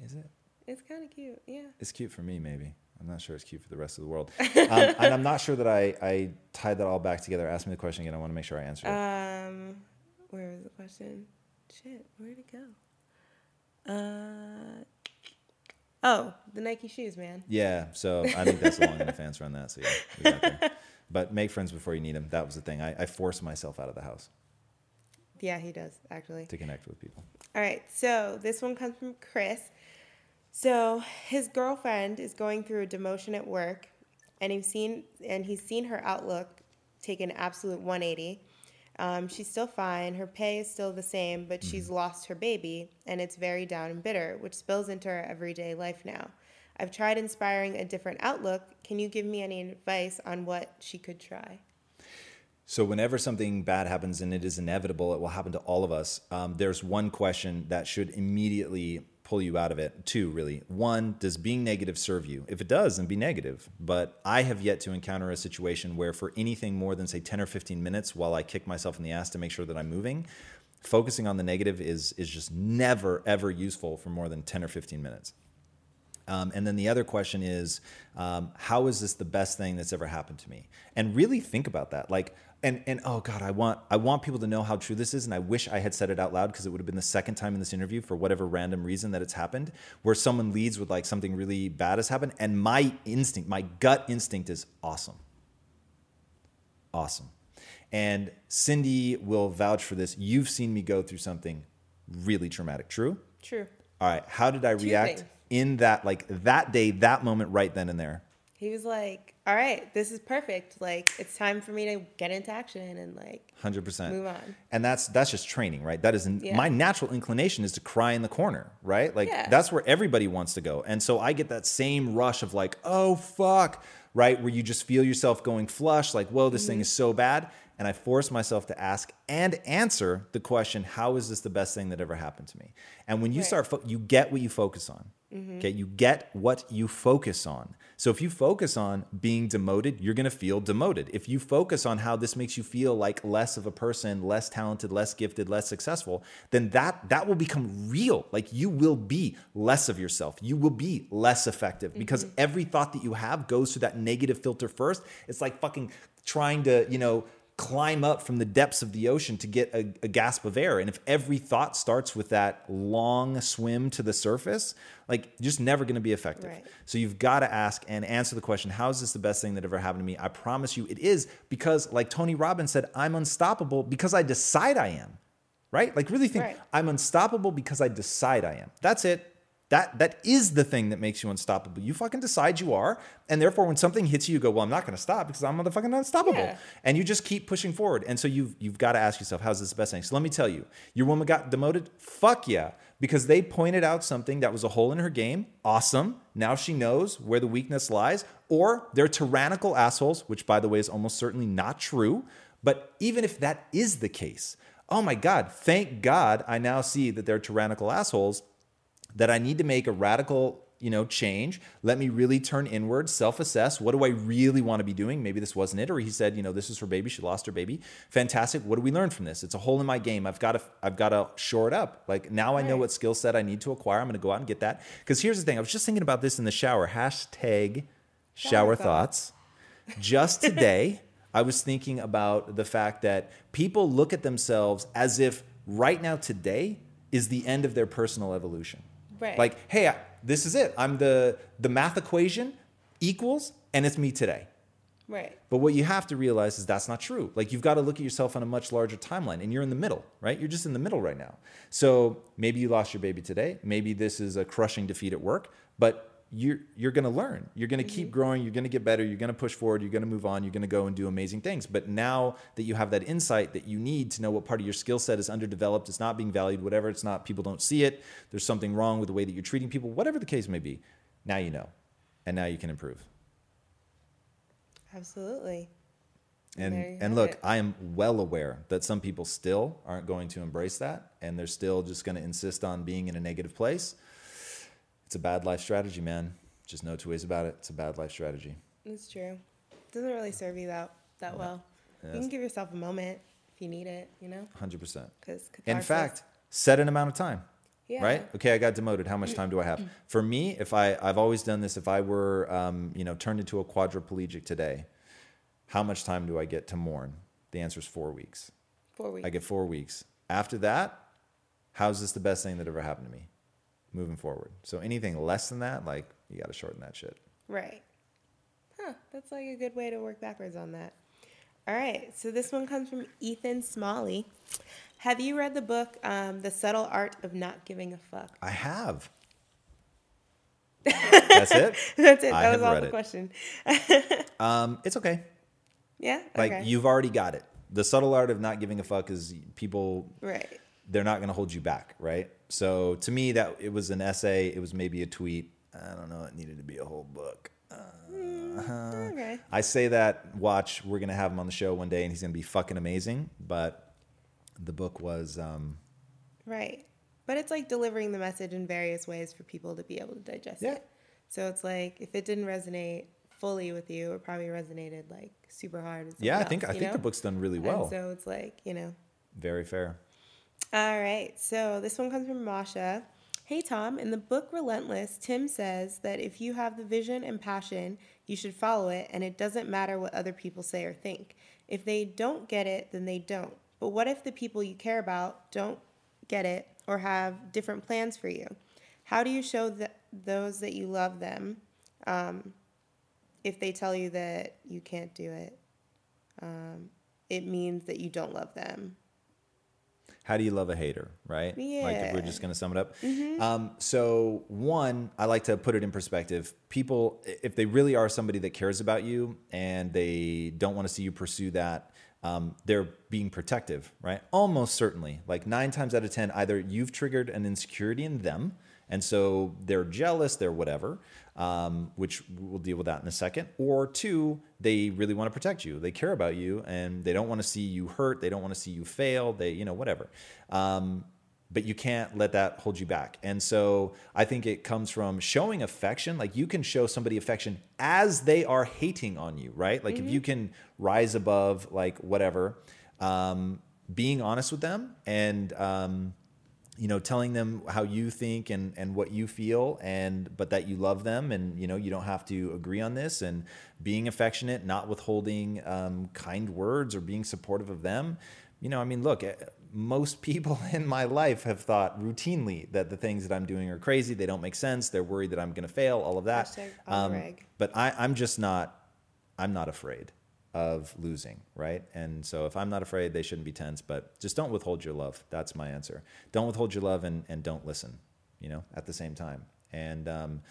Is it? It's kind of cute. Yeah. It's cute for me, maybe. I'm not sure it's cute for the rest of the world. um, and I'm not sure that I, I tied that all back together. Ask me the question again. I want to make sure I answer it. Um, where was the question? Shit, where'd it go? Uh, Oh, the Nike shoes, man. Yeah, so I think that's the long enough advance run that. So yeah, we got there. But make friends before you need them. That was the thing. I, I force myself out of the house. Yeah, he does actually. To connect with people. All right, so this one comes from Chris. So his girlfriend is going through a demotion at work, and he's seen and he's seen her outlook take an absolute 180. Um, she's still fine. Her pay is still the same, but mm-hmm. she's lost her baby, and it's very down and bitter, which spills into her everyday life now. I've tried inspiring a different outlook. Can you give me any advice on what she could try? So, whenever something bad happens, and it is inevitable, it will happen to all of us, um, there's one question that should immediately pull you out of it. Two, really. One, does being negative serve you? If it does, then be negative. But I have yet to encounter a situation where, for anything more than, say, 10 or 15 minutes while I kick myself in the ass to make sure that I'm moving, focusing on the negative is, is just never, ever useful for more than 10 or 15 minutes. Um, and then the other question is, um, how is this the best thing that's ever happened to me? And really think about that. Like, and and oh god, I want I want people to know how true this is, and I wish I had said it out loud because it would have been the second time in this interview for whatever random reason that it's happened, where someone leads with like something really bad has happened, and my instinct, my gut instinct is awesome, awesome, and Cindy will vouch for this. You've seen me go through something really traumatic. True. True. All right. How did I react in that like that day, that moment, right then and there? He was like, "All right, this is perfect. Like, it's time for me to get into action and like Hundred percent. Move on. And that's that's just training, right? That is Yeah. my natural inclination is to cry in the corner, right? Like Yeah. that's where everybody wants to go. And so I get that same rush of like, oh fuck, right? Where you just feel yourself going flush, like, whoa, this Mm-hmm. thing is so bad. And I force myself to ask and answer the question, how is this the best thing that ever happened to me? And when you Right. start, fo- you get what you focus on. Mm-hmm. Okay, you get what you focus on. So if you focus on being demoted, you're gonna feel demoted. If you focus on how this makes you feel like less of a person, less talented, less gifted, less successful, then that that will become real. Like you will be less of yourself. You will be less effective because mm-hmm. every thought that you have goes through that negative filter first. It's like fucking trying to, you know, climb up from the depths of the ocean to get a, a gasp of air. And if every thought starts with that long swim to the surface, like you're just never going to be effective. Right. So you've got to ask and answer the question, how is this the best thing that ever happened to me? I promise you it is because like Tony Robbins said, I'm unstoppable because I decide I am. Right? Like really think Right. I'm unstoppable because I decide I am. That's it. That that is the thing that makes you unstoppable. You fucking decide you are, and therefore when something hits you, you go, "Well, I'm not going to stop because I'm motherfucking unstoppable." Yeah. And you just keep pushing forward. And so you've you've got to ask yourself, "How's this the best thing?" So let me tell you, your woman got demoted. Fuck yeah, because they pointed out something that was a hole in her game. Awesome. Now she knows where the weakness lies. Or they're tyrannical assholes, which by the way is almost certainly not true. But even if that is the case, oh my God, thank God I now see that they're tyrannical assholes that I need to make a radical, you know, change. Let me really turn inward, self-assess. What do I really want to be doing? Maybe this wasn't it, or he said, you know, this is her baby. She lost her baby. Fantastic. What do we learn from this? It's a hole in my game. I've got to, I've got to shore it up. Like now I know what skill set I need to acquire. I'm going to go out and get that. Because here's the thing. I was just thinking about this in the shower. Hashtag shower, Shower thoughts. Just today, I was thinking about the fact that people look at themselves as if right now, today, is the end of their personal evolution. Right. Like, hey, I, this is it. I'm the the math equation equals, and it's me today. Right. But what you have to realize is that's not true. Like you've got to look at yourself on a much larger timeline and you're in the middle, right? You're just in the middle right now. So maybe you lost your baby today. Maybe this is a crushing defeat at work, but you're you're going to learn. You're going to keep mm-hmm. growing, you're going to get better, you're going to push forward, you're going to move on, you're going to go and do amazing things. But now that you have that insight that you need to know what part of your skill set is underdeveloped, it's not being valued, whatever, it's not people don't see it, there's something wrong with the way that you're treating people, whatever the case may be. Now you know. And now you can improve. Absolutely. And There and look, it. I am well aware that some people still aren't going to embrace that and they're still just going to insist on being in a negative place. It's a bad life strategy, man. Just no two ways about it. It's a bad life strategy. It's true. It doesn't really serve you that that well. You can give yourself a moment if you need it, you know? 100%. Because In fact, set an amount of time. Yeah. Right? Okay, I got demoted. How much time do I have? For me, if I I've always done this if I were um, you know, turned into a quadriplegic today, how much time do I get to mourn? The answer is 4 weeks. four weeks. I get four weeks. After that, how's this the best thing that ever happened to me? Moving forward. So anything less than that, like you got to shorten that shit. Right. Huh. That's like a good way to work backwards on that. All right. So this one comes from Ethan Smalley. Have you read the book, um, The Subtle Art of Not Giving a Fuck? I have. That's it. That's it. I That was all the it. question. Um, it's okay. Yeah. Like okay. you've already got it. The subtle art of not giving a fuck is people. Right. They're not going to hold you back, right? So to me, that it was an essay. It was maybe a tweet. I don't know. It needed to be a whole book. Okay. I say that. Watch, we're gonna have him on the show one day, and he's gonna be fucking amazing. But the book was. Um, Right. But it's like delivering the message in various ways for people to be able to digest Yeah. it. So it's like if it didn't resonate fully with you, it probably resonated like super hard. yeah, I think else, I think the book's done really And well. so it's like, you know. Very fair. All right. So this one comes from Masha. Hey, Tom. In the book Relentless, Tim says that if you have the vision and passion, you should follow it, and it doesn't matter what other people say or think. If they don't get it, then they don't. But what if the people you care about don't get it or have different plans for you? How do you show those that you love them um, if they tell you that you can't do it? Um, it means that you don't love them. How do you love a hater, right? Yeah. Like if we're just going to sum it up. Um, so one, I like to put it in perspective. People, if they really are somebody that cares about you and they don't want to see you pursue that, um, they're being protective, right? Almost certainly. Like nine times out of 10, either you've triggered an insecurity in them, and so they're jealous, they're whatever, um, which we'll deal with that in a second. Or two, they really want to protect you. They care about you and they don't want to see you hurt. They don't want to see you fail. They, you know, whatever. Um, but you can't let that hold you back. And so I think it comes from showing affection. Like you can show somebody affection as they are hating on you, right? Like if you can rise above, like whatever, um, being honest with them and, um, you know telling them how you think and and what you feel and but that you love them and you know you don't have to agree on this and being affectionate not withholding um, kind words or being supportive of them. You know i mean look eh, most people in my life have thought routinely that the things that i'm doing are crazy they don't make sense they're worried that i'm going to fail all of that. Hashtag on the reg. but I, i'm just not i'm not afraid of losing, right? And so if I'm not afraid, they shouldn't be tense, but just don't withhold your love. That's my answer. Don't withhold your love and, and don't listen, you know, at the same time. And um,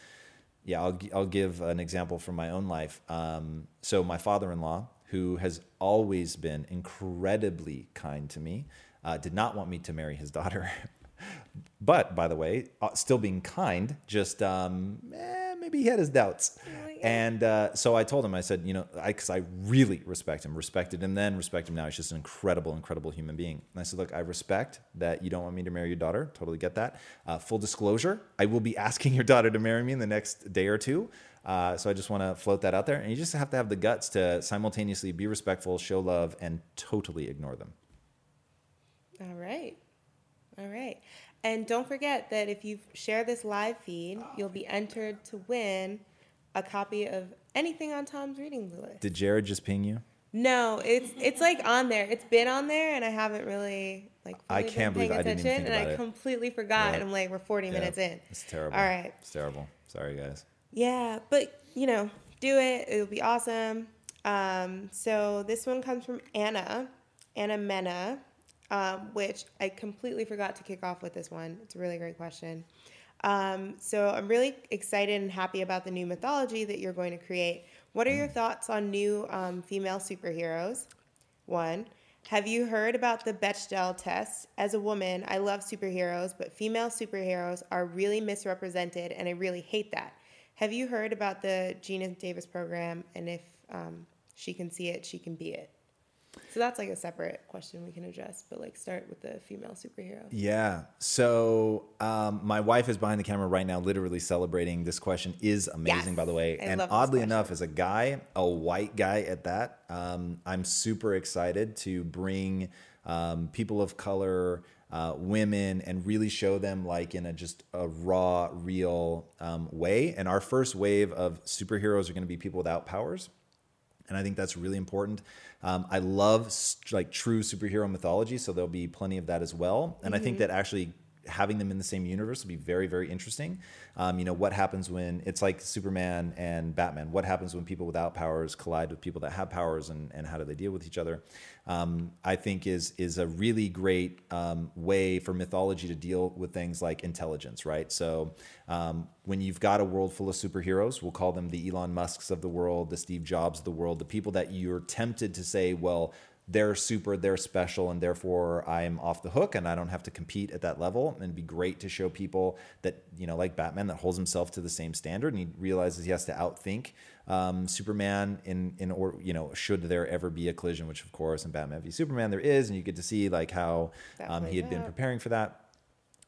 yeah, I'll, I'll give an example from my own life. Um, so my father-in-law, who has always been incredibly kind to me, uh, did not want me to marry his daughter. but by the way, uh, still being kind, just um, eh, maybe he had his doubts. And uh, so I told him, I said, you know, because I, really respect him, respected him then, respect him now. He's just an incredible, incredible human being. And I said, look, I respect that you don't want me to marry your daughter. Totally get that. Uh, full disclosure, I will be asking your daughter to marry me in the next day or two. Uh, so I just want to float that out there. And you just have to have the guts to simultaneously be respectful, show love, and totally ignore them. All right. All right. And don't forget that if you share this live feed, you'll be entered to win a copy of anything on Tom's reading list. Did Jared just ping you? No, it's it's like on there. It's been on there, and I haven't really like. I can't been believe I didn't even attention, think and about I it. completely forgot. Yeah. And I'm like, we're 40 minutes in. It's terrible. All right. It's terrible. Sorry, guys. Yeah, but you know, do it. It'll be awesome. Um, so this one comes from Anna, Anna Mena, um, which I completely forgot to kick off with this one. It's a really great question. Um, so I'm really excited and happy about the new mythology that you're going to create. What are your thoughts on new um, female superheroes? One, have you heard about the Bechdel test? As a woman, I love superheroes, but female superheroes are really misrepresented, and I really hate that. Have you heard about the Geena Davis program? And if um, she can see it, she can be it. So that's like a separate question we can address, but like start with the female superhero. Yeah. So um, my wife is behind the camera right now, literally celebrating. This question is amazing, Yes. by the way. I and oddly enough, as a guy, a white guy at that, um, I'm super excited to bring um, people of color, uh, women, and really show them like in a just a raw, real um, way. And our first wave of superheroes are going to be people without powers and I think that's really important. Um, I love like true superhero mythology, so there'll be plenty of that as well. And I think that actually having them in the same universe would be very, very interesting. Um, you know, what happens when it's like Superman and Batman? What happens when people without powers collide with people that have powers, and, and how do they deal with each other? Um, I think is is a really great um, way for mythology to deal with things like intelligence, right? So um, when you've got a world full of superheroes, we'll call them the Elon Musks of the world, the Steve Jobs of the world, the people that you're tempted to say, well, they're super, they're special, and therefore I'm off the hook and I don't have to compete at that level. And it'd be great to show people that, you know, like Batman, that holds himself to the same standard and he realizes he has to outthink um, Superman in, in or, you know, should there ever be a collision, which of course in Batman v Superman there is, and you get to see like how um, he had been preparing for that.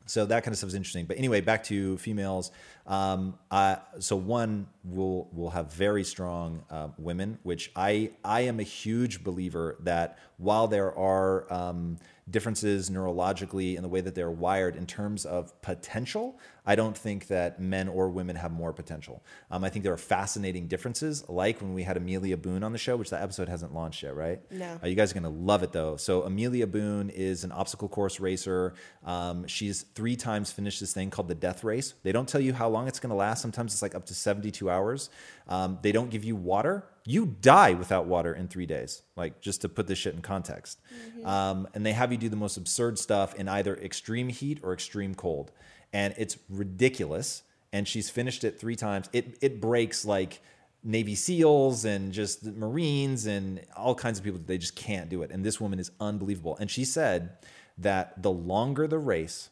So that kind of stuff is interesting. But anyway, back to females. Um, uh, so one will will have very strong uh, women, which I I am a huge believer that while there are um, differences neurologically in the way that they're wired in terms of potential, I don't think that men or women have more potential. Um, I think there are fascinating differences, like when we had Amelia Boone on the show, which that episode hasn't launched yet, right? No. Uh, you guys are going to love it though. So Amelia Boone is an obstacle course racer. Um, she's three times finished this thing called the Death Race. They don't tell you how long it's going to last. Sometimes it's like up to 72 hours. Um, they don't give you water you die without water in three days. Like just to put this shit in context. Um, and they have you do the most absurd stuff in either extreme heat or extreme cold, and it's ridiculous. And she's finished it three times. It it breaks like Navy SEALs and just the Marines and all kinds of people. They just can't do it. And this woman is unbelievable. And she said that the longer the race,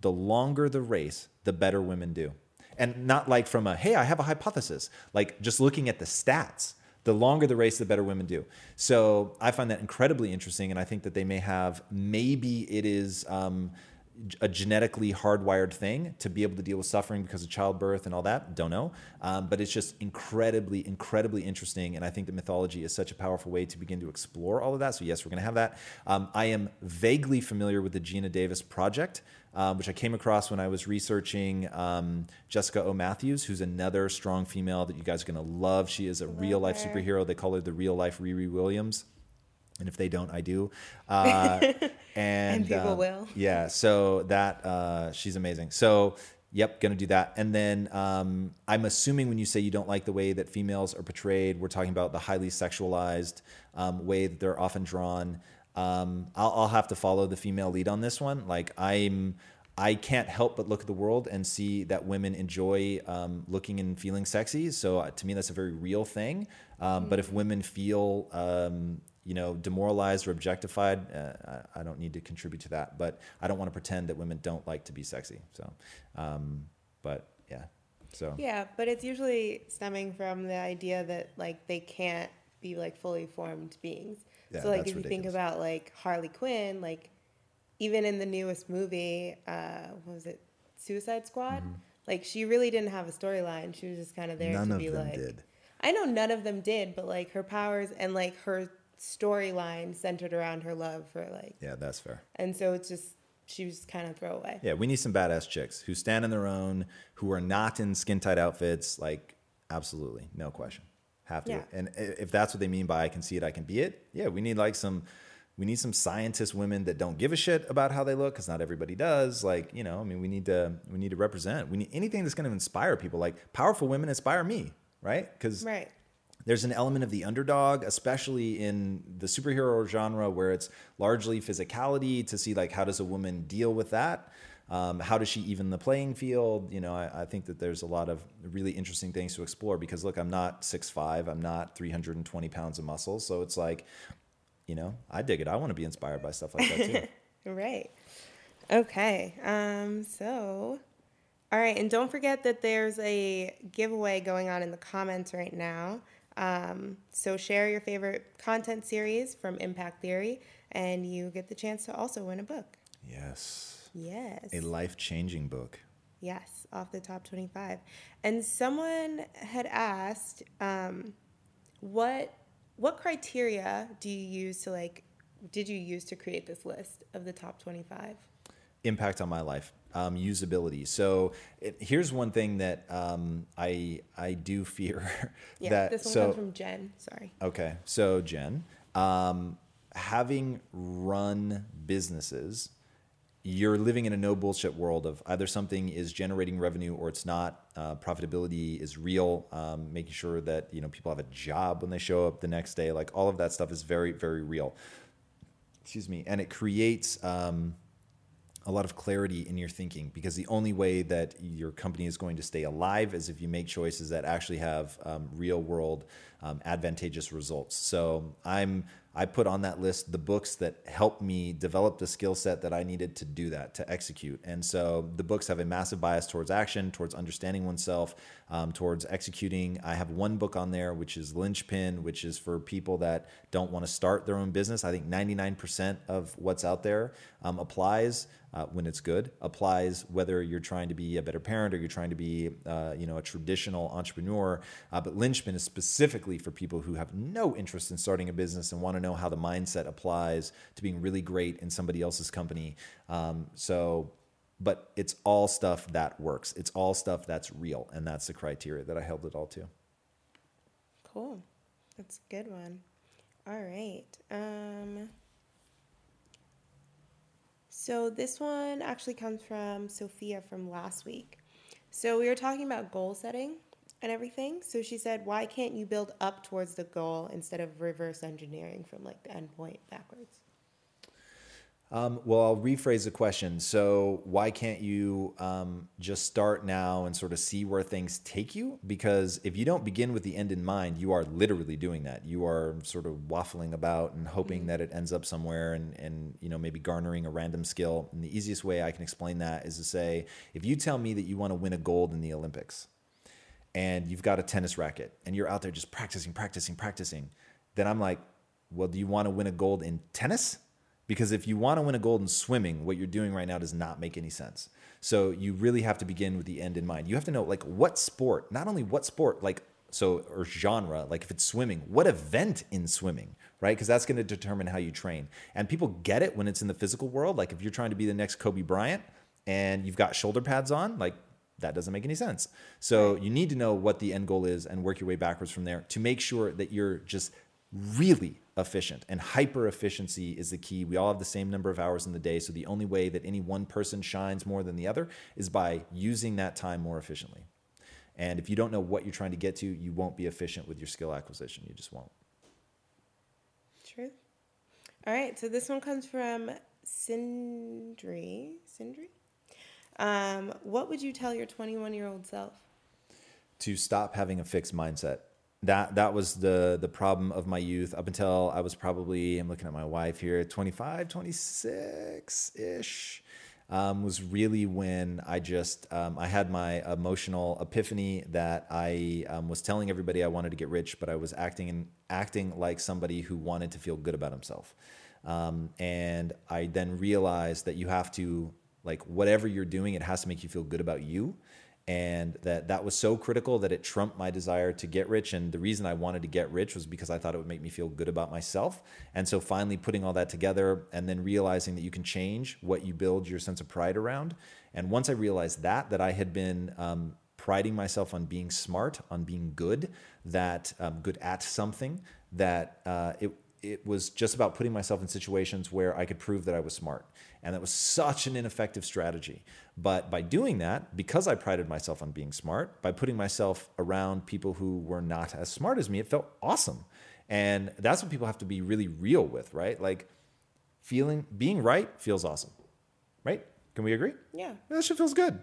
the longer the race, the better women do. And not like from a, hey, I have a hypothesis, like just looking at the stats. The longer the race, the better women do. So I find that incredibly interesting. And I think that they may have, maybe it is um, a genetically hardwired thing to be able to deal with suffering because of childbirth and all that. Don't know. Um, but it's just incredibly, incredibly interesting. And I think that mythology is such a powerful way to begin to explore all of that. So, yes, we're going to have that. Um, I am vaguely familiar with the Geena Davis project. Um, which I came across when I was researching um, Jessica O. Matthews, who's another strong female that you guys are going to love. She is a real life her. superhero. They call her the real life Riri Williams. And if they don't, I do. Uh, and, And people uh, will. Yeah. So that uh, she's amazing. So yep, gonna do that. And then um, I'm assuming when you say you don't like the way that females are portrayed, we're talking about the highly sexualized um, way that they're often drawn. Um, I'll, I'll have to follow the female lead on this one. Like I'm. I can't help but look at the world and see that women enjoy um, looking and feeling sexy. So uh, to me, that's a very real thing. Um, But if women feel, um, you know, demoralized or objectified, uh, I, I don't need to contribute to that. But I don't want to pretend that women don't like to be sexy. So, um, but yeah. So Yeah, but it's usually stemming from the idea that like they can't be like fully formed beings. Yeah, so like if you think about like Harley Quinn, like even in the newest movie, uh, what was it, Suicide Squad? Like she really didn't have a storyline. She was just kind of there Mm-hmm. None to of be them like. did. I know none of them did, but like her powers and like her storyline centered around her love for like, yeah, that's fair. and so it's just she was kind of throwaway. Yeah, we need some badass chicks who stand on their own, who are not in skin tight outfits. Like, absolutely, no question. Have to. Yeah. And if that's what they mean by I can see it, I can be it. Yeah, we need like some, we need some scientist women that don't give a shit about how they look because not everybody does. Like, you know, I mean, we need to, we need to represent. We need anything that's going to inspire people. Like, powerful women inspire me, right? Because Right. there's an element of the underdog, especially in the superhero genre where it's largely physicality to see like how does a woman deal with that? Um, how does she even the playing field? You know, I, I think that there's a lot of really interesting things to explore because look, I'm not 6'5", I'm not 320 pounds of muscle. So it's like, you know, I dig it. I want to be inspired by stuff like that too. Right. Okay. Um, so, all right. And don't forget that there's a giveaway going on in the comments right now. Um, so, share your favorite content series from Impact Theory, and you get the chance to also win a book. yes. Yes. A life-changing book. Yes, off the top 25. And someone had asked, um, what what criteria do you use to like did you use to create this list of the top 25? impact on my life um, usability so it, here's one thing that um, i i do fear Yeah, that this one so comes from Jen. Sorry. okay so jen um, having run businesses you're living in a no bullshit world of either something is generating revenue or it's not. Uh, profitability is real. Um, making sure that you know people have a job when they show up the next day. Like all of that stuff is very very real. Excuse me, and it creates. Um, a lot of clarity in your thinking because the only way that your company is going to stay alive is if you make choices that actually have um, real world um, advantageous results. So I'm I put on that list the books that helped me develop the skill set that I needed to do that to execute. And so the books have a massive bias towards action, towards understanding oneself, um, towards executing. I have one book on there which is Linchpin, which is for people that don't want to start their own business. I think 99% of what's out there um, applies uh, when it's good applies whether you're trying to be a better parent or you're trying to be uh, you know a traditional entrepreneur uh, but Linchpin is specifically for people who have no interest in starting a business and want to know how the mindset applies to being really great in somebody else's company um, so but it's all stuff that works it's all stuff that's real and that's the criteria that i held it all to Cool. That's a good one. All right. Um, so this one actually comes from Sophia from last week. So we were talking about goal setting, and everything. So she said, why can't you build up towards the goal instead of reverse engineering from like the end point backwards? Um, well, I'll rephrase the question. So, why can't you um, just start now and sort of see where things take you? Because if you don't begin with the end in mind, you are literally doing that. You are sort of waffling about and hoping mm-hmm. that it ends up somewhere, and and you know maybe garnering a random skill. And the easiest way I can explain that is to say, if you tell me that you want to win a gold in the Olympics, and you've got a tennis racket, and you're out there just practicing, practicing, practicing, then I'm like, well, do you want to win a gold in tennis? Because if you want to win a gold in swimming, what you're doing right now does not make any sense. So you really have to begin with the end in mind. You have to know like what sport, not only what sport, like so or genre, like if it's swimming, what event in swimming, right? Because that's going to determine how you train. And people get it when it's in the physical world. Like if you're trying to be the next Kobe Bryant and you've got shoulder pads on, like that doesn't make any sense. So you need to know what the end goal is and work your way backwards from there to make sure that you're just really efficient. And hyper efficiency is the key. We all have the same number of hours in the day. So the only way that any one person shines more than the other is by using that time more efficiently. And if you don't know what you're trying to get to, you won't be efficient with your skill acquisition. You just won't. True. All right. So this one comes from Sindri. Sindri? Um, what would you tell your 21 year old self? To stop having a fixed mindset that that was the the problem of my youth up until I was probably I'm looking at my wife here 25 26 ish um, was really when I just um, I had my emotional epiphany that I um, was telling everybody I wanted to get rich but I was acting and acting like somebody who wanted to feel good about himself. Um, and I then realized that you have to like whatever you're doing it has to make you feel good about you and that that was so critical that it trumped my desire to get rich. And the reason i wanted to get rich was because i thought it would make me feel good about myself. And so finally putting all that together and then realizing that you can change what you build your sense of pride around. And once i realized that that i had been um, priding myself on being smart on being good that um, good at something that uh, it it was just about putting myself in situations where I could prove that I was smart. And that was such an ineffective strategy. But by doing that, because I prided myself on being smart, by putting myself around people who were not as smart as me, it felt awesome. And that's what people have to be really real with, right? Like feeling, being right feels awesome, right? Can we agree? Yeah. That shit feels good.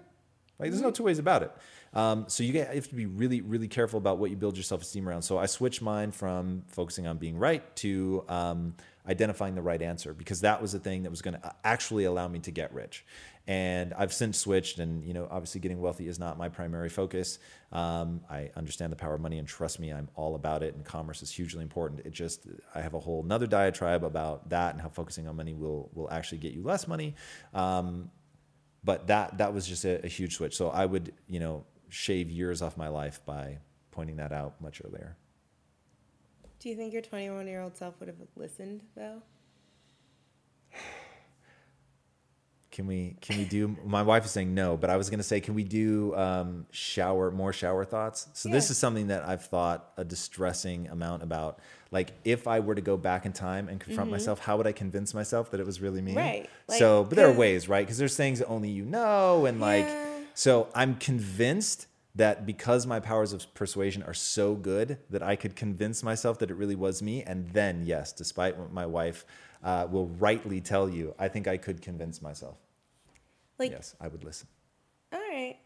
Like there's no two ways about it. Um, so you have to be really, really careful about what you build your self-esteem around. So I switched mine from focusing on being right to um, identifying the right answer because that was the thing that was going to actually allow me to get rich. And I've since switched, and you know, obviously, getting wealthy is not my primary focus. Um, I understand the power of money, and trust me, I'm all about it. And commerce is hugely important. It just, I have a whole another diatribe about that and how focusing on money will will actually get you less money. Um, but that that was just a, a huge switch. So I would, you know, shave years off my life by pointing that out much earlier. Do you think your 21 year old self would have listened though? Can we can we do? My wife is saying no, but I was to say, can we do um, shower more shower thoughts? So yeah. this is something that I've thought a distressing amount about. Like if I were to go back in time and confront mm-hmm. myself, how would I convince myself that it was really me? Right. Like, so, but there are ways, right? Because there's things that only you know, and like, so I'm convinced that because my powers of persuasion are so good that I could convince myself that it really was me, and then yes, despite what my wife uh, will rightly tell you, I think I could convince myself. Like, yes, I would listen. All right.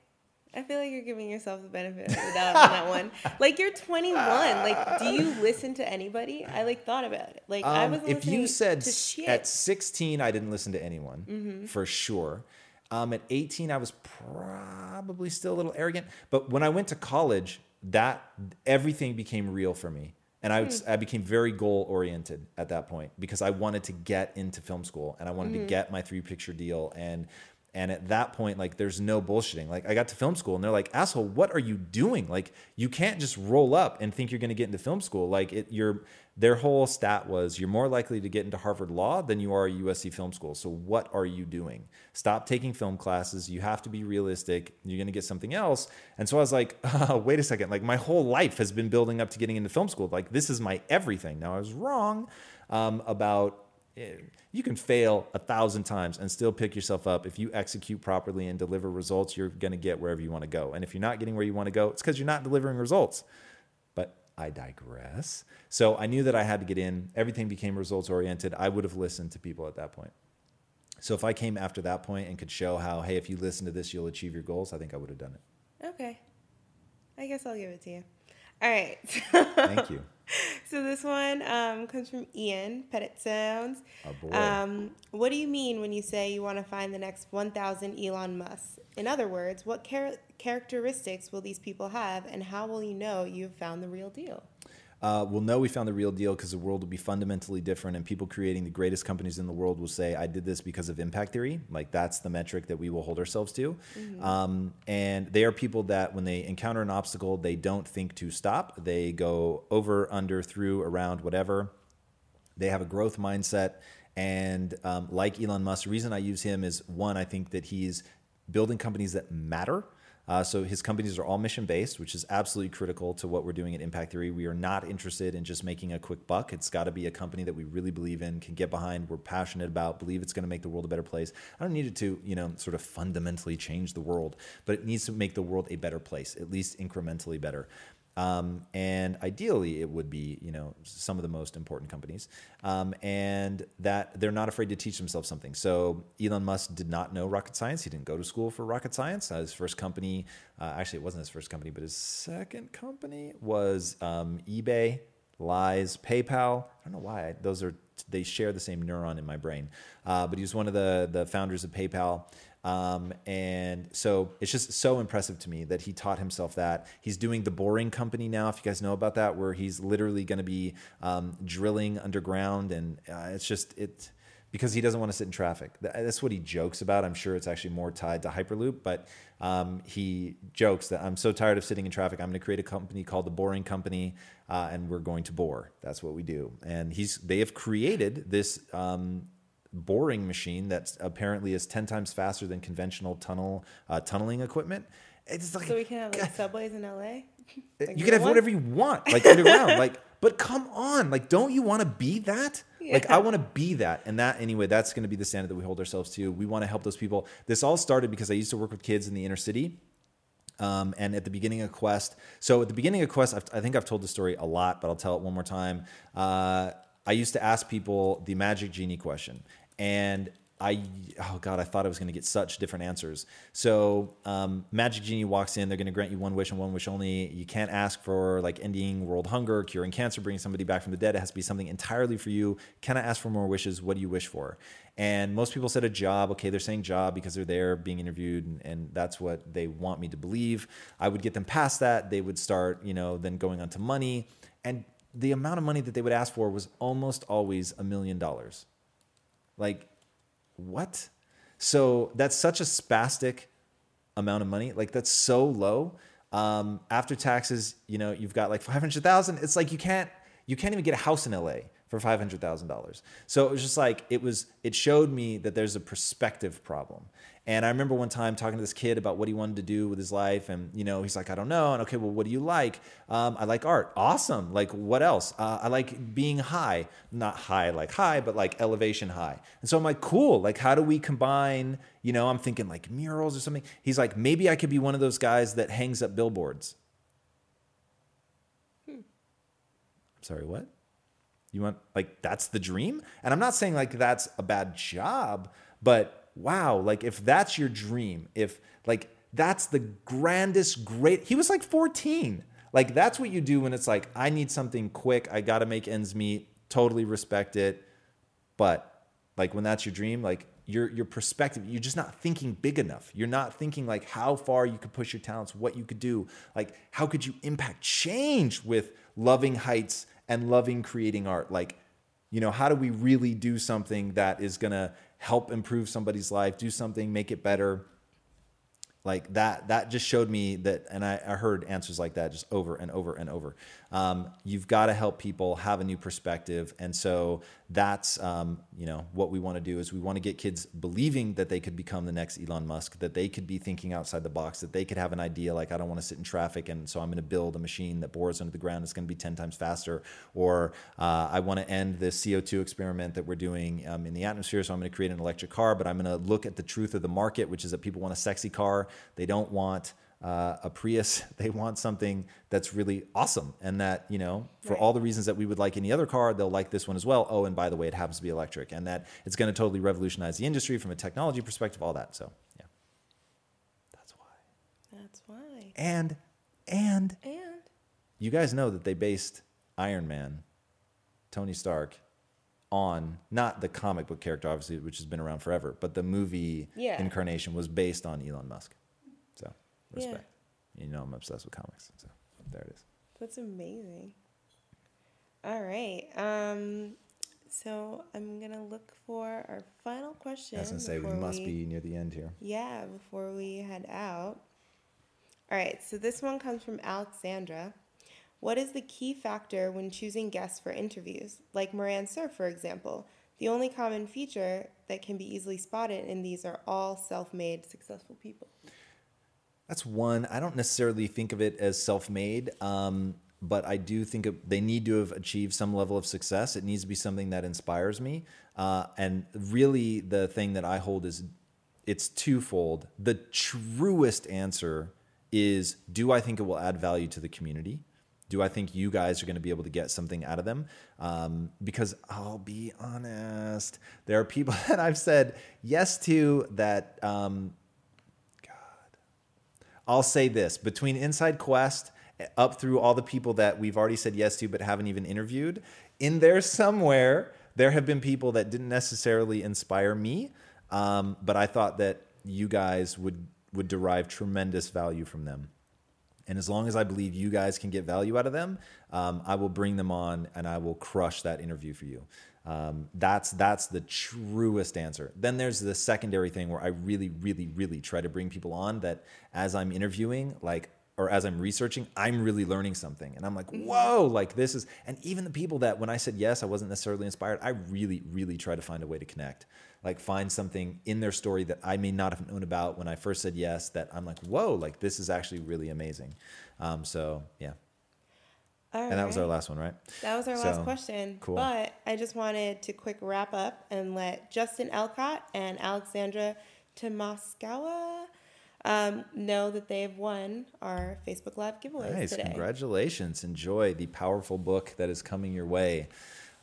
I feel like you're giving yourself the benefit of the doubt on that one. Like you're 21. Like, do you listen to anybody? I like thought about it. Like um, I was. If you said at 16, I didn't listen to anyone mm-hmm. for sure. Um, at 18, I was probably still a little arrogant. But when I went to college, that everything became real for me. And I, mm. I became very goal oriented at that point because I wanted to get into film school and I wanted mm-hmm. to get my three picture deal. And and at that point, like, there's no bullshitting. Like, I got to film school and they're like, asshole, what are you doing? Like, you can't just roll up and think you're going to get into film school. Like, it, you're, their whole stat was you're more likely to get into Harvard Law than you are USC Film School. So, what are you doing? Stop taking film classes. You have to be realistic. You're going to get something else. And so I was like, oh, wait a second. Like, my whole life has been building up to getting into film school. Like, this is my everything. Now, I was wrong um, about you can fail a thousand times and still pick yourself up. If you execute properly and deliver results, you're going to get wherever you want to go. And if you're not getting where you want to go, it's because you're not delivering results. But I digress. So I knew that I had to get in. Everything became results oriented. I would have listened to people at that point. So if I came after that point and could show how, hey, if you listen to this, you'll achieve your goals, I think I would have done it. Okay. I guess I'll give it to you. All right. Thank you. so this one um, comes from Ian Pettit Sounds. Oh, boy. Um, what do you mean when you say you want to find the next 1,000 Elon Musk? In other words, what char- characteristics will these people have, and how will you know you've found the real deal? Uh, we'll know we found the real deal because the world will be fundamentally different, and people creating the greatest companies in the world will say, "I did this because of impact theory." Like that's the metric that we will hold ourselves to. Um, and they are people that, when they encounter an obstacle, they don't think to stop. They go over, under, through, around, whatever. They have a growth mindset. And um, like Elon Musk, the reason I use him is one, I think that he's building companies that matter. Uh, so his companies are all mission based, which is absolutely critical to what we're doing at Impact Theory. We are not interested in just making a quick buck. It's got to be a company that we really believe in, can get behind, we're passionate about, believe it's going to make the world a better place. I don't need it to, you know, sort of fundamentally change the world, but it needs to make the world a better place, at least incrementally better. Um, and ideally, it would be you know some of the most important companies, um, and that they're not afraid to teach themselves something. So Elon Musk did not know rocket science. He didn't go to school for rocket science. Uh, his first company, uh, actually, it wasn't his first company, but his second company was um, eBay, Lies, PayPal. I don't know why those are they share the same neuron in my brain. Uh, but he was one of the the founders of PayPal. Um, and so it's just so impressive to me that he taught himself that. He's doing the Boring Company now, if you guys know about that, where he's literally going to be um, drilling underground, and uh, it's just it because he doesn't want to sit in traffic. That's what he jokes about. I'm sure it's actually more tied to Hyperloop, but um, he jokes that I'm so tired of sitting in traffic. I'm going to create a company called the Boring Company, uh, and we're going to bore. That's what we do. And he's they have created this. Um, boring machine that apparently is 10 times faster than conventional tunnel uh, tunneling equipment. It's like So we can have like subways in LA. Like you can have whatever you want like underground like but come on like don't you want to be that? Like i want to be that and that anyway that's going to be the standard that we hold ourselves to. We want to help those people. This all started because i used to work with kids in the inner city um, and at the beginning of Quest, so at the beginning of Quest, I've, I think I've told the story a lot, but I'll tell it one more time. Uh, I used to ask people the magic genie question, and I, oh God, I thought I was going to get such different answers. So, um, Magic Genie walks in, they're going to grant you one wish and one wish only. You can't ask for like ending world hunger, curing cancer, bringing somebody back from the dead. It has to be something entirely for you. Can I ask for more wishes? What do you wish for? And most people said a job. Okay, they're saying job because they're there being interviewed, and, and that's what they want me to believe. I would get them past that. They would start, you know, then going on to money. And the amount of money that they would ask for was almost always a million dollars. Like, what? So that's such a spastic amount of money. Like that's so low. Um, after taxes, you know, you've got like 500,000. It's like you can't, you can't even get a house in LA for $500,000. So it was just like, it was, it showed me that there's a perspective problem. And I remember one time talking to this kid about what he wanted to do with his life. And, you know, he's like, I don't know. And okay, well, what do you like? Um, I like art. Awesome. Like, what else? Uh, I like being high. Not high like high, but like elevation high. And so I'm like, cool. Like, how do we combine, you know, I'm thinking like murals or something. He's like, maybe I could be one of those guys that hangs up billboards. I'm sorry, what? You want like that's the dream? And I'm not saying like that's a bad job, but wow, like if that's your dream, if like that's the grandest great he was like 14. Like that's what you do when it's like I need something quick, I got to make ends meet, totally respect it. But like when that's your dream, like your your perspective, you're just not thinking big enough. You're not thinking like how far you could push your talents, what you could do, like how could you impact change with loving heights and loving creating art. Like, you know, how do we really do something that is gonna help improve somebody's life, do something, make it better? Like that, that just showed me that, and I, I heard answers like that just over and over and over. Um, you've got to help people have a new perspective, and so that's um, you know what we want to do is we want to get kids believing that they could become the next Elon Musk, that they could be thinking outside the box, that they could have an idea like I don't want to sit in traffic, and so I'm going to build a machine that bores under the ground. It's going to be ten times faster, or uh, I want to end the CO2 experiment that we're doing um, in the atmosphere, so I'm going to create an electric car, but I'm going to look at the truth of the market, which is that people want a sexy car, they don't want uh, a Prius. They want something that's really awesome, and that you know, for Right. all the reasons that we would like any other car, they'll like this one as well. Oh, and by the way, it happens to be electric, and that it's going to totally revolutionize the industry from a technology perspective. All that. So yeah, that's why. That's why. And and And you guys know that they based Iron Man, Tony Stark, on not the comic book character, obviously, which has been around forever, but the movie Yeah. incarnation was based on Elon Musk. So Yeah. respect. You know I'm obsessed with comics. So there it is. that's amazing. All right. Um, so I'm gonna look for our final question. I was gonna say we must be near the end here. Yeah, before we head out. All right, so this one comes from Alexandra. What is the key factor when choosing guests for interviews? Like Moran Cerf, for example. The only common feature that can be easily spotted in these are all self made successful people. That's one. I don't necessarily think of it as self-made, um, but I do think they need to have achieved some level of success. It needs to be something that inspires me. Uh, and really, the thing that I hold is it's twofold. The truest answer is: Do I think it will add value to the community? Do I think you guys are going to be able to get something out of them? Um, because I'll be honest, there are people that I've said yes to that. Um, I'll say this between Inside Quest up through all the people that we've already said yes to but haven't even interviewed, in there somewhere, there have been people that didn't necessarily inspire me, um, but I thought that you guys would would derive tremendous value from them. And as long as I believe you guys can get value out of them, um, I will bring them on and I will crush that interview for you. Um, that's that's the truest answer. Then there's the secondary thing where I really, really, really try to bring people on that as I'm interviewing, like or as I'm researching, I'm really learning something, and I'm like, whoa, like this is. And even the people that when I said yes, I wasn't necessarily inspired. I really, really try to find a way to connect, like find something in their story that I may not have known about when I first said yes. That I'm like, whoa, like this is actually really amazing. Um, so yeah, All and that was our last one, right? That was our last question. cool. But I just wanted to quick wrap up and let Justin Elcott and Alexandra Tomaskawa um, know that they have won our Facebook Live giveaways Nice. today. Congratulations. Enjoy the powerful book that is coming your way.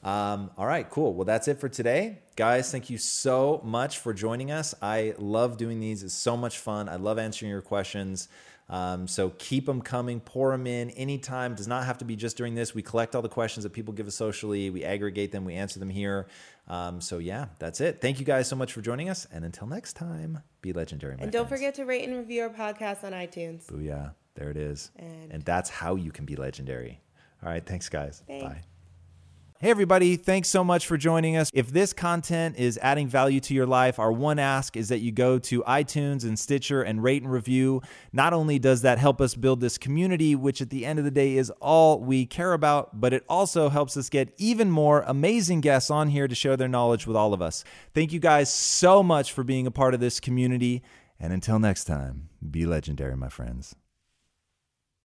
Um, all right, cool. Well, that's it for today. Guys, thank you so much for joining us. I love doing these, it's so much fun. I love answering your questions. Um, so keep them coming, pour them in anytime. Does not have to be just during this. We collect all the questions that people give us socially, we aggregate them, we answer them here. Um, so, yeah, that's it. Thank you guys so much for joining us. And until next time, be legendary. My And don't friends. forget to rate and review our podcast on iTunes. Booyah. There it is. And- And, that's how you can be legendary. All right. Thanks, guys. Thanks. Bye. Hey, everybody. Thanks so much for joining us. If this content is adding value to your life, our one ask is that you go to iTunes and Stitcher and rate and review. Not only does that help us build this community, which at the end of the day is all we care about, but it also helps us get even more amazing guests on here to share their knowledge with all of us. Thank you guys so much for being a part of this community. And until next time, be legendary, my friends.